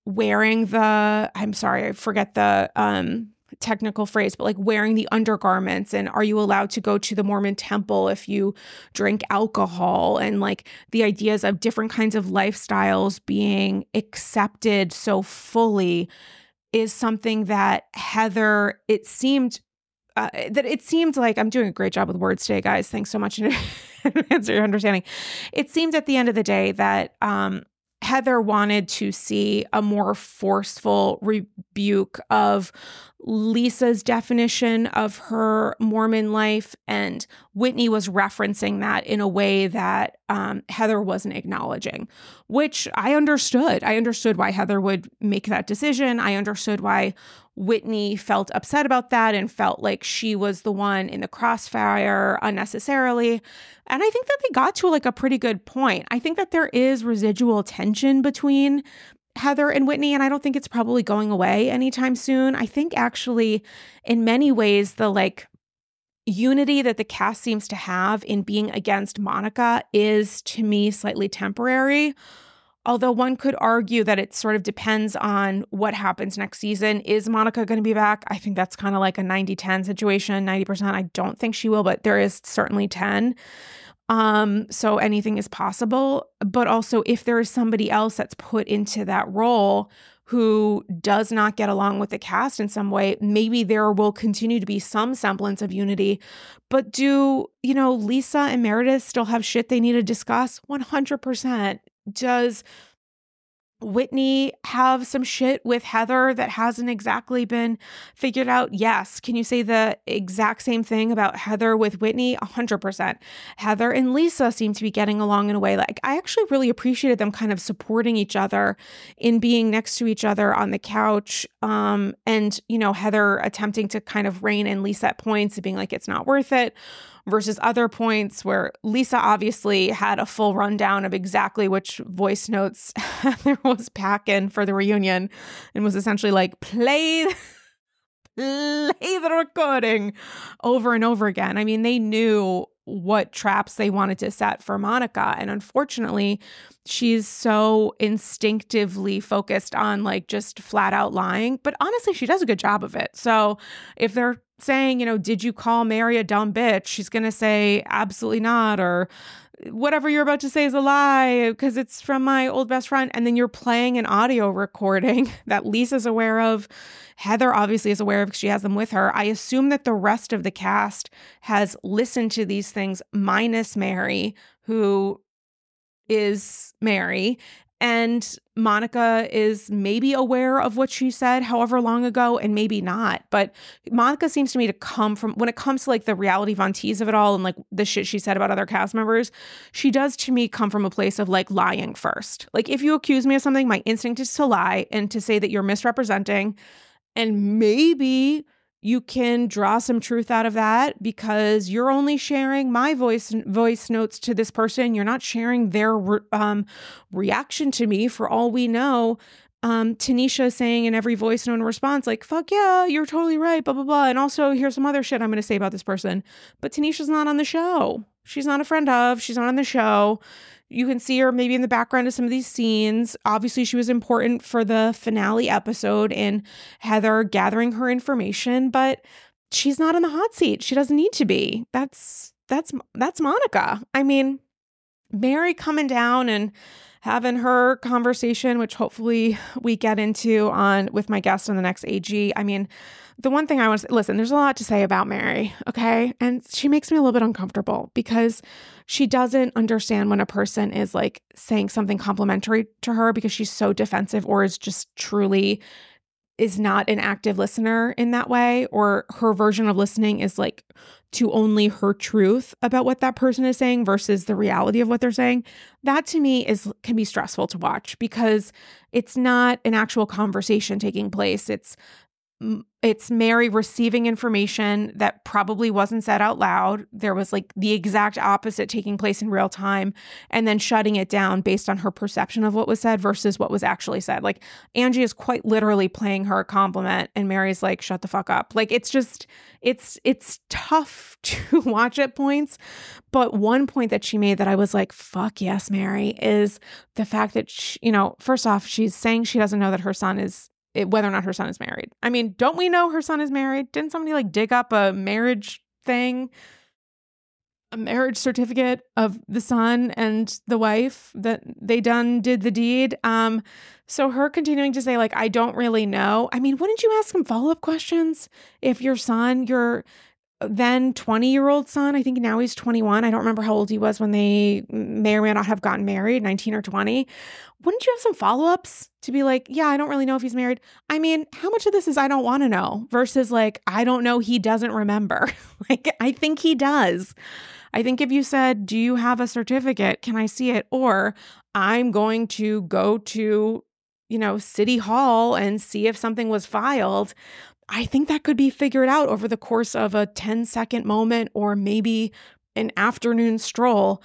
wearing the, I'm sorry, I forget the um, technical phrase, but like wearing the undergarments and are you allowed to go to the Mormon temple if you drink alcohol and like the ideas of different kinds of lifestyles being accepted so fully is something that Heather, it seemed uh, that it seemed like I'm doing a great job with words today, guys. Thanks so much for your understanding. It seemed at the end of the day that um, Heather wanted to see a more forceful rebuke of Lisa's definition of her Mormon life, and Whitney was referencing that in a way that um, Heather wasn't acknowledging, which I understood. I understood why Heather would make that decision. I understood why Whitney felt upset about that and felt like she was the one in the crossfire unnecessarily. And I think that they got to like a pretty good point. I think that there is residual tension between Heather and Whitney, and I don't think it's probably going away anytime soon. I think actually, in many ways, the like unity that the cast seems to have in being against Monica is to me slightly temporary. Although one could argue that it sort of depends on what happens next season. Is Monica going to be back? I think that's kind of like a 90 10 situation. 90%. I don't think she will, but there is certainly 10. Um, so anything is possible. But also, if there is somebody else that's put into that role who does not get along with the cast in some way, maybe there will continue to be some semblance of unity. But do, you know, Lisa and Meredith still have shit they need to discuss? 100% does Whitney have some shit with Heather that hasn't exactly been figured out? Yes. Can you say the exact same thing about Heather with Whitney? 100%. Heather and Lisa seem to be getting along in a way like I actually really appreciated them kind of supporting each other in being next to each other on the couch. Um, and, you know, Heather attempting to kind of rein in Lisa at points and being like, it's not worth it versus other points where Lisa obviously had a full rundown of exactly which voice notes there was packing for the reunion and was essentially like, play. Play the recording over and over again. I mean, they knew what traps they wanted to set for Monica. And unfortunately, she's so instinctively focused on like just flat out lying. But honestly, she does a good job of it. So if they're saying, you know, did you call Mary a dumb bitch? She's going to say, absolutely not. Or whatever you're about to say is a lie because it's from my old best friend. And then you're playing an audio recording that Lisa's aware of. Heather obviously is aware of because she has them with her. I assume that the rest of the cast has listened to these things, minus Mary, who is Mary. And Monica is maybe aware of what she said however long ago and maybe not. But Monica seems to me to come from when it comes to like the reality Von Tease of it all and like the shit she said about other cast members, she does to me come from a place of like lying first. Like if you accuse me of something, my instinct is to lie and to say that you're misrepresenting and maybe you can draw some truth out of that because you're only sharing my voice voice notes to this person. You're not sharing their um, reaction to me. For all we know um, tanisha saying in every voice note response like fuck yeah you're totally right blah blah blah. And also here's some other shit i'm going to say about this person. But tanisha's not on the show. She's not a friend of she's not on the show you can see her maybe in the background of some of these scenes. Obviously, she was important for the finale episode and Heather gathering her information, but she's not in the hot seat. She doesn't need to be. That's that's that's Monica. I mean, Mary coming down and having her conversation, which hopefully we get into on with my guest on the next AG. I mean, the one thing I want to listen, there's a lot to say about Mary, okay? And she makes me a little bit uncomfortable because she doesn't understand when a person is like saying something complimentary to her because she's so defensive or is just truly is not an active listener in that way or her version of listening is like to only her truth about what that person is saying versus the reality of what they're saying. That to me is can be stressful to watch because it's not an actual conversation taking place. It's it's Mary receiving information that probably wasn't said out loud. There was like the exact opposite taking place in real time and then shutting it down based on her perception of what was said versus what was actually said. Like Angie is quite literally playing her a compliment and Mary's like shut the fuck up. Like it's just it's it's tough to watch at points, but one point that she made that I was like fuck yes Mary is the fact that she, you know, first off she's saying she doesn't know that her son is it, whether or not her son is married. I mean, don't we know her son is married? Didn't somebody like dig up a marriage thing, a marriage certificate of the son and the wife that they done did the deed? Um, so her continuing to say like, I don't really know. I mean, wouldn't you ask him follow up questions if your son, your then 20 year old son, I think now he's 21. I don't remember how old he was when they may or may not have gotten married, 19 or 20. Wouldn't you have some follow ups to be like, yeah, I don't really know if he's married? I mean, how much of this is I don't want to know versus like, I don't know, he doesn't remember? like, I think he does. I think if you said, do you have a certificate? Can I see it? Or I'm going to go to, you know, City Hall and see if something was filed. I think that could be figured out over the course of a 10 second moment or maybe an afternoon stroll.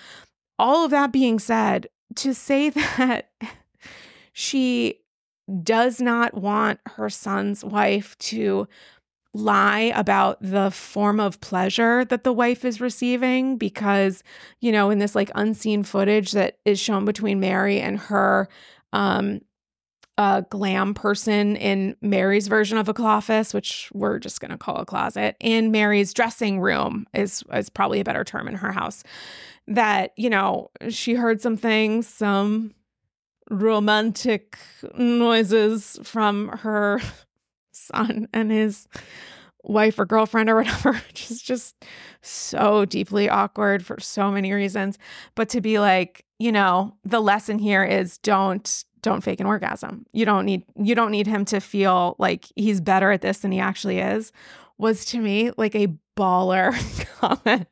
All of that being said, to say that she does not want her son's wife to lie about the form of pleasure that the wife is receiving because you know in this like unseen footage that is shown between Mary and her um a glam person in Mary's version of a closet, which we're just going to call a closet, in Mary's dressing room is is probably a better term in her house. That you know she heard some things, some romantic noises from her son and his wife or girlfriend or whatever, which is just so deeply awkward for so many reasons. But to be like, you know, the lesson here is don't don't fake an orgasm. You don't need you don't need him to feel like he's better at this than he actually is. Was to me like a baller comment.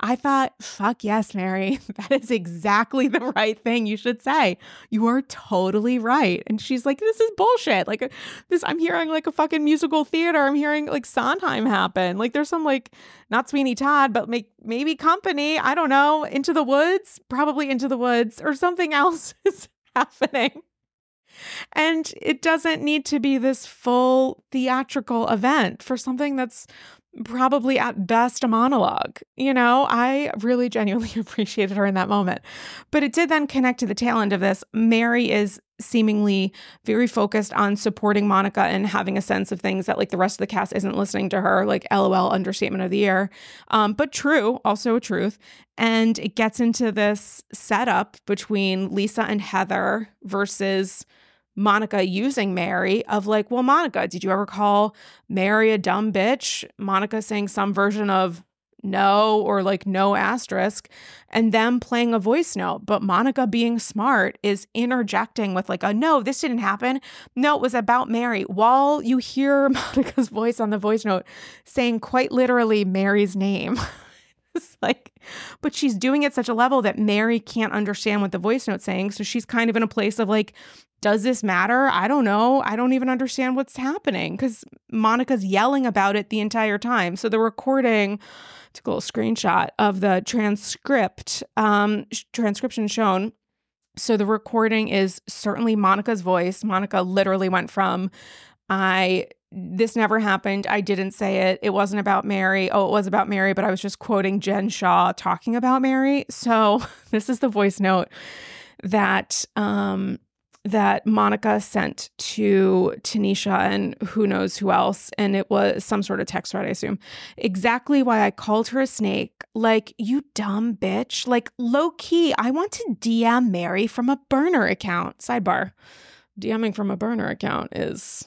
I thought, fuck yes, Mary. That is exactly the right thing you should say. You are totally right. And she's like, this is bullshit. Like this, I'm hearing like a fucking musical theater. I'm hearing like Sondheim happen. Like there's some like not Sweeney Todd, but make maybe company. I don't know. Into the woods, probably into the woods, or something else is happening. And it doesn't need to be this full theatrical event for something that's probably at best a monologue. You know, I really genuinely appreciated her in that moment. But it did then connect to the tail end of this. Mary is seemingly very focused on supporting Monica and having a sense of things that like the rest of the cast isn't listening to her, like LOL understatement of the year. Um, but true, also a truth. And it gets into this setup between Lisa and Heather versus Monica using Mary of like, well, Monica, did you ever call Mary a dumb bitch? Monica saying some version of no or like no asterisk and them playing a voice note. But monica being smart is interjecting with like a no this didn't happen. No it was about mary. While you hear monica's voice on the voice note saying quite literally mary's name it's like but she's doing it such a level that mary can't understand what the voice note's saying so she's kind of in a place of like does this matter? I don't know. I don't even understand what's happening because Monica's yelling about it the entire time. So the recording, took a little screenshot of the transcript, um, transcription shown. So the recording is certainly Monica's voice. Monica literally went from, I this never happened. I didn't say it. It wasn't about Mary. Oh, it was about Mary, but I was just quoting Jen Shah talking about Mary. So this is the voice note that um that Monica sent to Tanisha and who knows who else. And it was some sort of text thread, I assume. Exactly why I called her a snake. Like, you dumb bitch. Like, low key, I want to DM Mary from a burner account. Sidebar DMing from a burner account is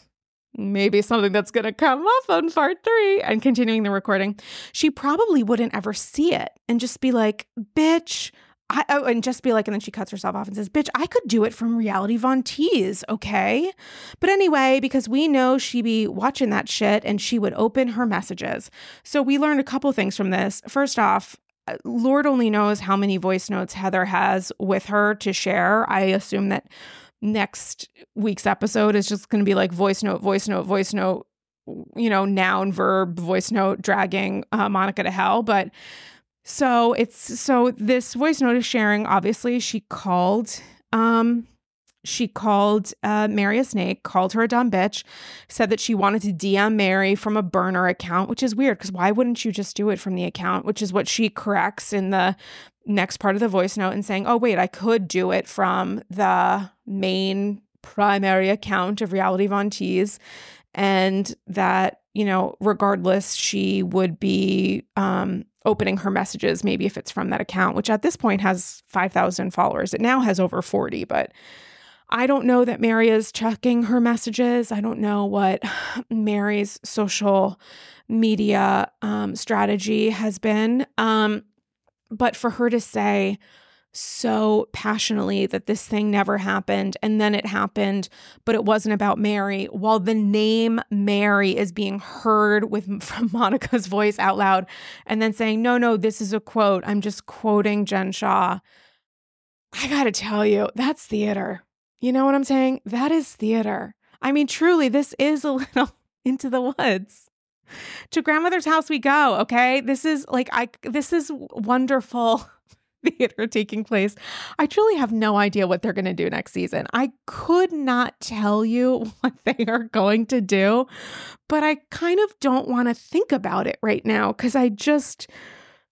maybe something that's going to come up on part three and continuing the recording. She probably wouldn't ever see it and just be like, bitch. I, oh, and just be like, and then she cuts herself off and says, Bitch, I could do it from Reality Von Tease, okay? But anyway, because we know she be watching that shit and she would open her messages. So we learned a couple things from this. First off, uh, Lord only knows how many voice notes Heather has with her to share. I assume that next week's episode is just going to be like voice note, voice note, voice note, you know, noun, verb, voice note, dragging uh, Monica to hell. But so it's so this voice note is sharing. Obviously, she called. Um, she called uh, Mary a snake, called her a dumb bitch, said that she wanted to DM Mary from a burner account, which is weird because why wouldn't you just do it from the account? Which is what she corrects in the next part of the voice note and saying, oh, wait, I could do it from the main primary account of Reality Von Tease. And that, you know, regardless, she would be um, opening her messages, maybe if it's from that account, which at this point has 5,000 followers. It now has over 40, but I don't know that Mary is checking her messages. I don't know what Mary's social media um, strategy has been. Um, but for her to say, so passionately that this thing never happened and then it happened, but it wasn't about Mary. While the name Mary is being heard with from Monica's voice out loud and then saying, no, no, this is a quote. I'm just quoting Jen Shah. I got to tell you, that's theater. You know what I'm saying? That is theater. I mean, truly, this is a little into the woods. To grandmother's house we go, okay? This is like I this is wonderful theater taking place. I truly have no idea what they're going to do next season. I could not tell you what they are going to do, but I kind of don't want to think about it right now because I just.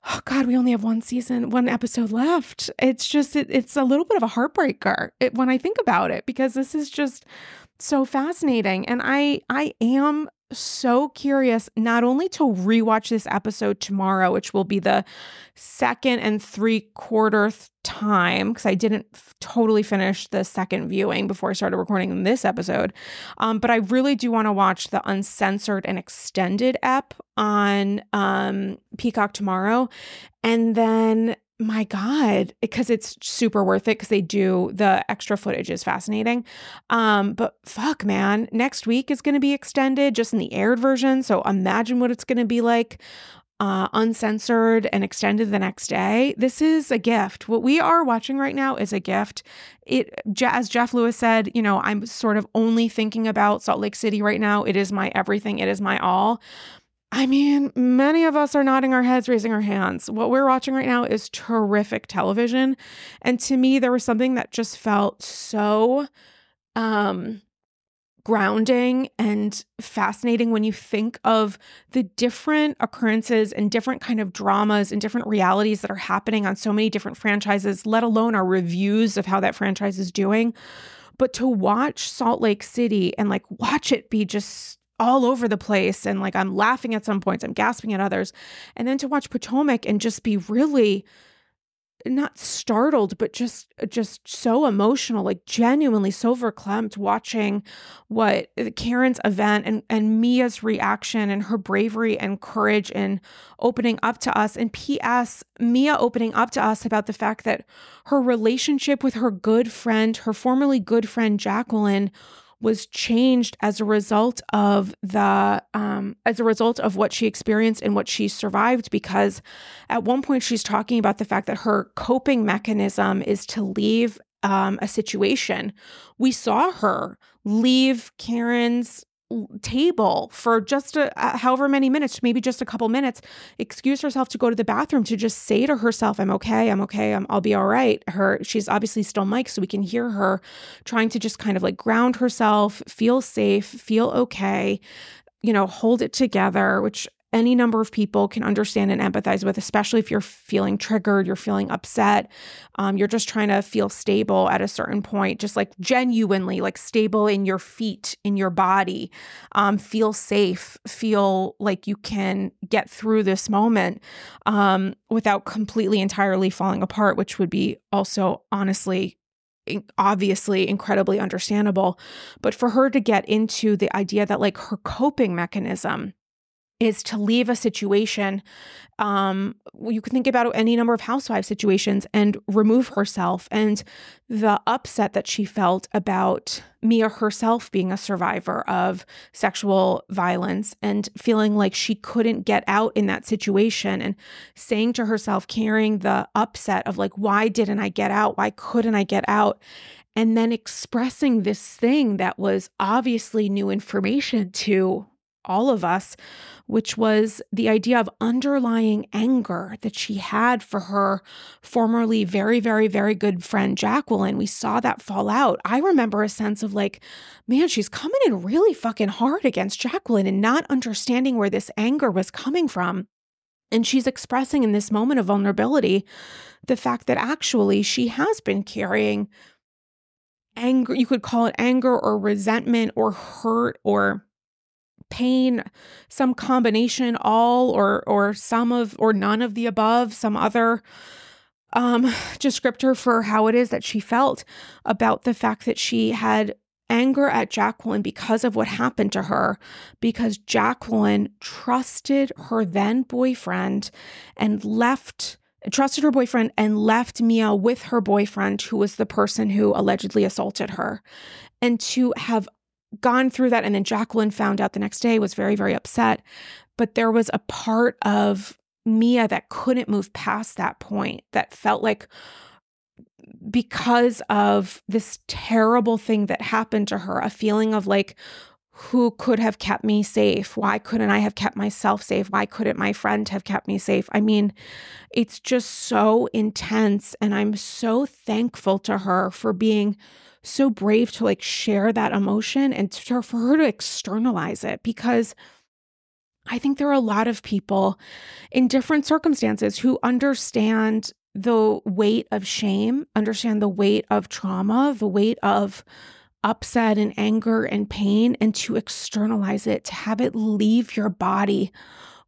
Oh God, we only have one season, one episode left. It's just, it, it's a little bit of a heartbreaker it, when I think about it because this is just so fascinating and i i am so curious not only to rewatch this episode tomorrow, which will be the second and three quarter time because I didn't f- totally finish the second viewing before I started recording this episode. Um, but I really do want to watch the uncensored and extended ep on um, Peacock tomorrow. And then my god because it's super worth it because they do the extra footage is fascinating. Um but fuck man next week is going to be extended just in the aired version so imagine what it's going to be like uh uncensored and extended the next day. This is a gift. What we are watching right now is a gift. It as jeff lewis said you know i'm sort of only thinking about salt lake city right now. It is my everything. It is my all I mean, many of us are nodding our heads, raising our hands. What we're watching right now is terrific television. And to me, there was something that just felt so um grounding and fascinating when you think of the different occurrences and different kind of dramas and different realities that are happening on so many different franchises, let alone our reviews of how that franchise is doing. But to watch Salt Lake City and like watch it be just all over the place and like I'm laughing at some points, I'm gasping at others. And then to watch Potomac and just be really not startled but just just so emotional like genuinely so verklempt watching what Karen's event and and Mia's reaction and her bravery and courage in opening up to us and PS Mia opening up to us about the fact that her relationship with her good friend her formerly good friend Jacqueline was changed as a result of the um, as a result of what she experienced and what she survived because at one point she's talking about the fact that her coping mechanism is to leave um, a situation. We saw her leave karen's table for just a, however many minutes, maybe just a couple minutes, excuse herself to go to the bathroom to just say to herself, "I'm okay, I'm okay, i will be all right." Her, she's obviously still mic'd, so we can hear her trying to just kind of like ground herself, feel safe, feel okay, you know, hold it together, which any number of people can understand and empathize with, especially if you're feeling triggered, you're feeling upset, um, you're just trying to feel stable at a certain point, just like genuinely like stable in your feet, in your body, um, feel safe, feel like you can get through this moment um, without completely entirely falling apart, which would be also honestly obviously incredibly understandable. But for her to get into the idea that like her coping mechanism is to leave a situation. Um, you can think about any number of housewife situations and remove herself and the upset that she felt about Mia herself being a survivor of sexual violence and feeling like she couldn't get out in that situation and saying to herself, carrying the upset of like, why didn't I get out? Why couldn't I get out? And then expressing this thing that was obviously new information to all of us, which was the idea of underlying anger that she had for her formerly very, very, very good friend, Jacqueline. We saw that fall out. I remember a sense of like, man, she's coming in really fucking hard against Jacqueline and not understanding where this anger was coming from. And she's expressing in this moment of vulnerability the fact that actually she has been carrying anger, you could call it anger or resentment or hurt or pain, some combination, all or or some of or none of the above, some other um descriptor for how it is that she felt about the fact that she had anger at Jacqueline because of what happened to her, because Jacqueline trusted her then boyfriend and left trusted her boyfriend and left Mia with her boyfriend, who was the person who allegedly assaulted her. And to have gone through that. And then Jacqueline found out the next day, was very, very upset. But there was a part of Mia that couldn't move past that point, that felt like because of this terrible thing that happened to her, a feeling of like, who could have kept me safe? Why couldn't I have kept myself safe? Why couldn't my friend have kept me safe? I mean, it's just so intense. And I'm so thankful to her for being so brave to like share that emotion and to, for her to externalize it because I think there are a lot of people in different circumstances who understand the weight of shame, understand the weight of trauma, the weight of upset and anger and pain, and to externalize it, to have it leave your body,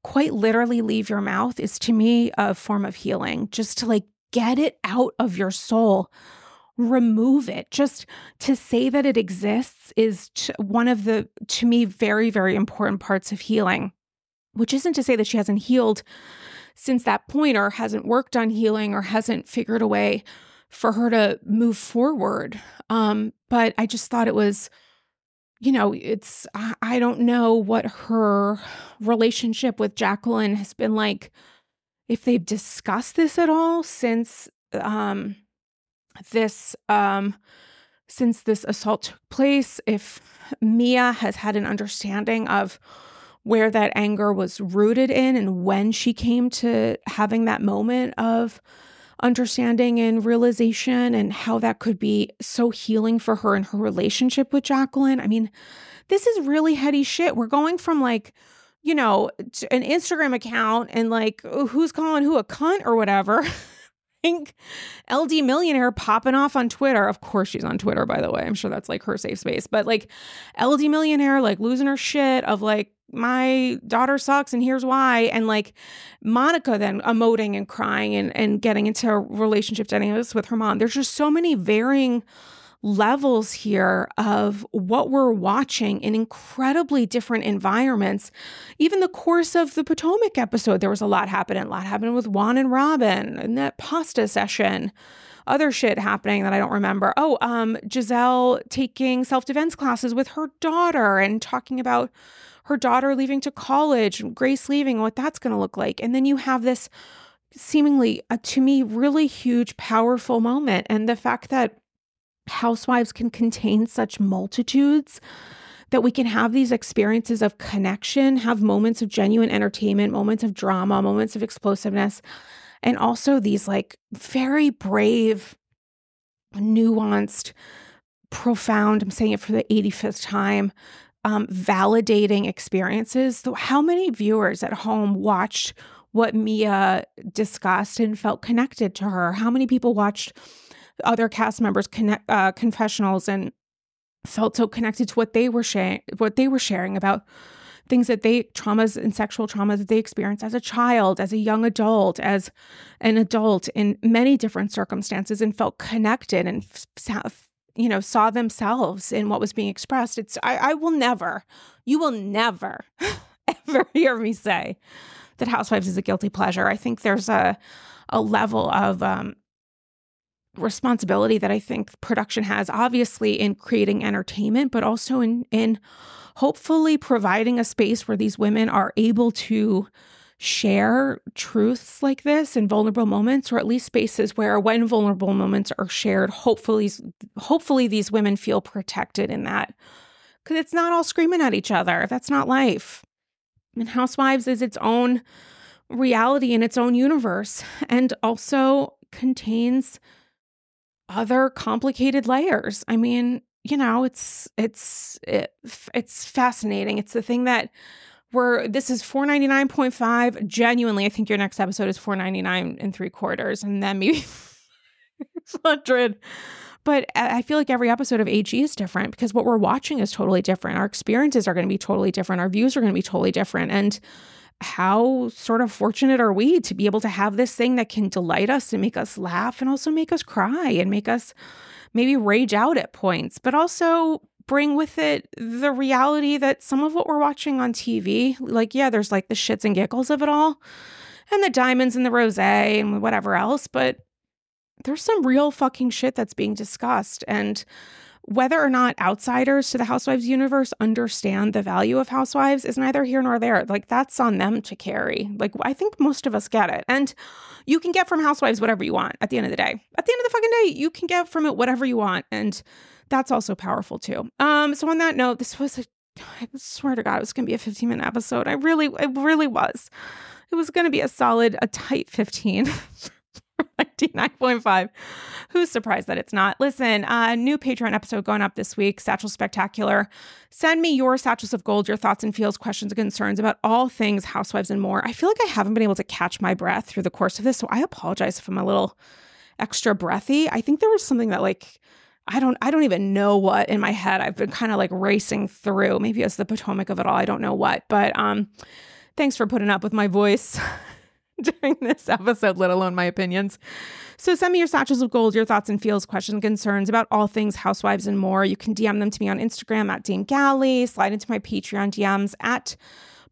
quite literally leave your mouth, is to me a form of healing. Just to like get it out of your soul remove it. Just to say that it exists is one of the, to me, very, very important parts of healing, which isn't to say that she hasn't healed since that point or hasn't worked on healing or hasn't figured a way for her to move forward. Um, but I just thought it was, you know, it's, I, don't know what her relationship with Jacqueline has been like, if they've discussed this at all since, um, this um, since this assault took place, if Mia has had an understanding of where that anger was rooted in and when she came to having that moment of understanding and realization and how that could be so healing for her in her relationship with Jacqueline. I mean, this is really heady shit. We're going from like, you know, an Instagram account and like oh, who's calling who a cunt or whatever think LD Millionaire popping off on Twitter. Of course, she's on Twitter, by the way. I'm sure that's like her safe space. But like LD Millionaire, like losing her shit of like my daughter sucks and here's why. And like Monica then emoting and crying and, and getting into relationship dynamics with her mom. There's just so many varying levels here of what we're watching in incredibly different environments. Even the course of the Potomac episode, there was a lot happening. A lot happening with Juan and Robyn and that pasta session. Other shit happening that I don't remember. Oh, um, Gizelle taking self defense classes with her daughter and talking about her daughter leaving to college, Grace leaving, what that's going to look like. And then you have this seemingly, uh, to me, really huge, powerful moment. And the fact that housewives can contain such multitudes that we can have these experiences of connection, have moments of genuine entertainment, moments of drama, moments of explosiveness, and also these like very brave, nuanced, profound, I'm saying it for the 85th time, um, validating experiences. So how many viewers at home watched what Mia discussed and felt connected to her? How many people watched other cast members' connect, uh, confessionals and felt so connected to what they were sharing, what they were sharing about things that they traumas and sexual trauma that they experienced as a child, as a young adult, as an adult in many different circumstances, and felt connected and you know saw themselves in what was being expressed. It's I, I will never, you will never ever hear me say that Housewives is a guilty pleasure. I think there's a a level of um, responsibility that I think production has, obviously in creating entertainment, but also in in hopefully providing a space where these women are able to share truths like this in vulnerable moments or at least spaces where when vulnerable moments are shared hopefully hopefully these women feel protected in that cuz it's not all screaming at each other that's not life and housewives is its own reality in its own universe and also contains other complicated layers. I mean, you know, it's it's it, it's fascinating. It's the thing that we're this is 499.5 genuinely i think your next episode is 499 and three quarters and then maybe 100 but i feel like every episode of ag is different because what we're watching is totally different. Our experiences are going to be totally different. Our views are going to be totally different. And how sort of fortunate are we to be able to have this thing that can delight us and make us laugh and also make us cry and make us maybe rage out at points, but also bring with it the reality that some of what we're watching on TV, like, yeah, there's like the shits and giggles of it all and the diamonds and the rose and whatever else, but there's some real fucking shit that's being discussed. And whether or not outsiders to the Housewives universe understand the value of Housewives is neither here nor there. Like, that's on them to carry. Like, I think most of us get it. And you can get from Housewives whatever you want at the end of the day. At the end of the fucking day, you can get from it whatever you want. And that's also powerful too. Um, so on that note, this was a I swear to God, it was gonna be a 15 minute episode. I really, it really was. It was gonna be a solid, a tight 15. 99.5. Who's surprised that it's not? Listen, a uh, new Patreon episode going up this week, Satchel Spectacular. Send me your satchels of gold, your thoughts and feels, questions and concerns about all things housewives and more. I feel like I haven't been able to catch my breath through the course of this, so I apologize if I'm a little extra breathy. I think there was something that like I don't I don't even know what in my head. I've been kind of like racing through. Maybe it's the Potomac of it all. I don't know what. But um thanks for putting up with my voice. during this episode, let alone my opinions. So send me your satchels of gold, your thoughts and feels, questions, concerns about all things housewives and more. You can DM them to me on Instagram at Dame Galli, slide into my Patreon DMs at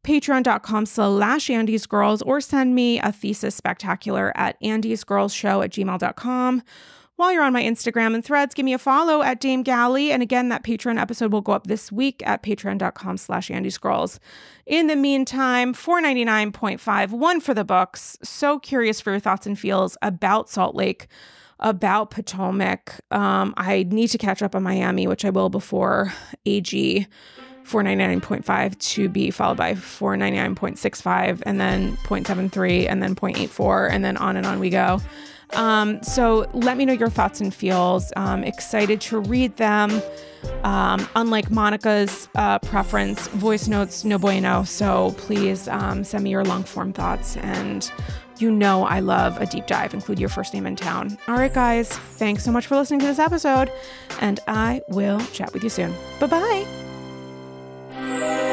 patreon.com slash Andy's Girls, or send me a thesis spectacular at Andy's Girls Show at gmail.com. While you're on my Instagram and threads, give me a follow at Dame Galli. And again, that Patreon episode will go up this week at patreon.com slash Andy's Girls. In the meantime, 499.5, one for the books. So curious for your thoughts and feels about Salt Lake, about Potomac. Um, I need to catch up on Miami, which I will before AG. 499.5 to be followed by 499.65 and then 0.73 and then 0.84 and then on and on we go. Um, so let me know your thoughts and feels. Um, excited to read them. Um, unlike Monica's uh, preference, voice notes no bueno. So please um, send me your long form thoughts. And you know I love a deep dive. Include your first name in town. All right, guys. Thanks so much for listening to this episode. And I will chat with you soon. Bye bye.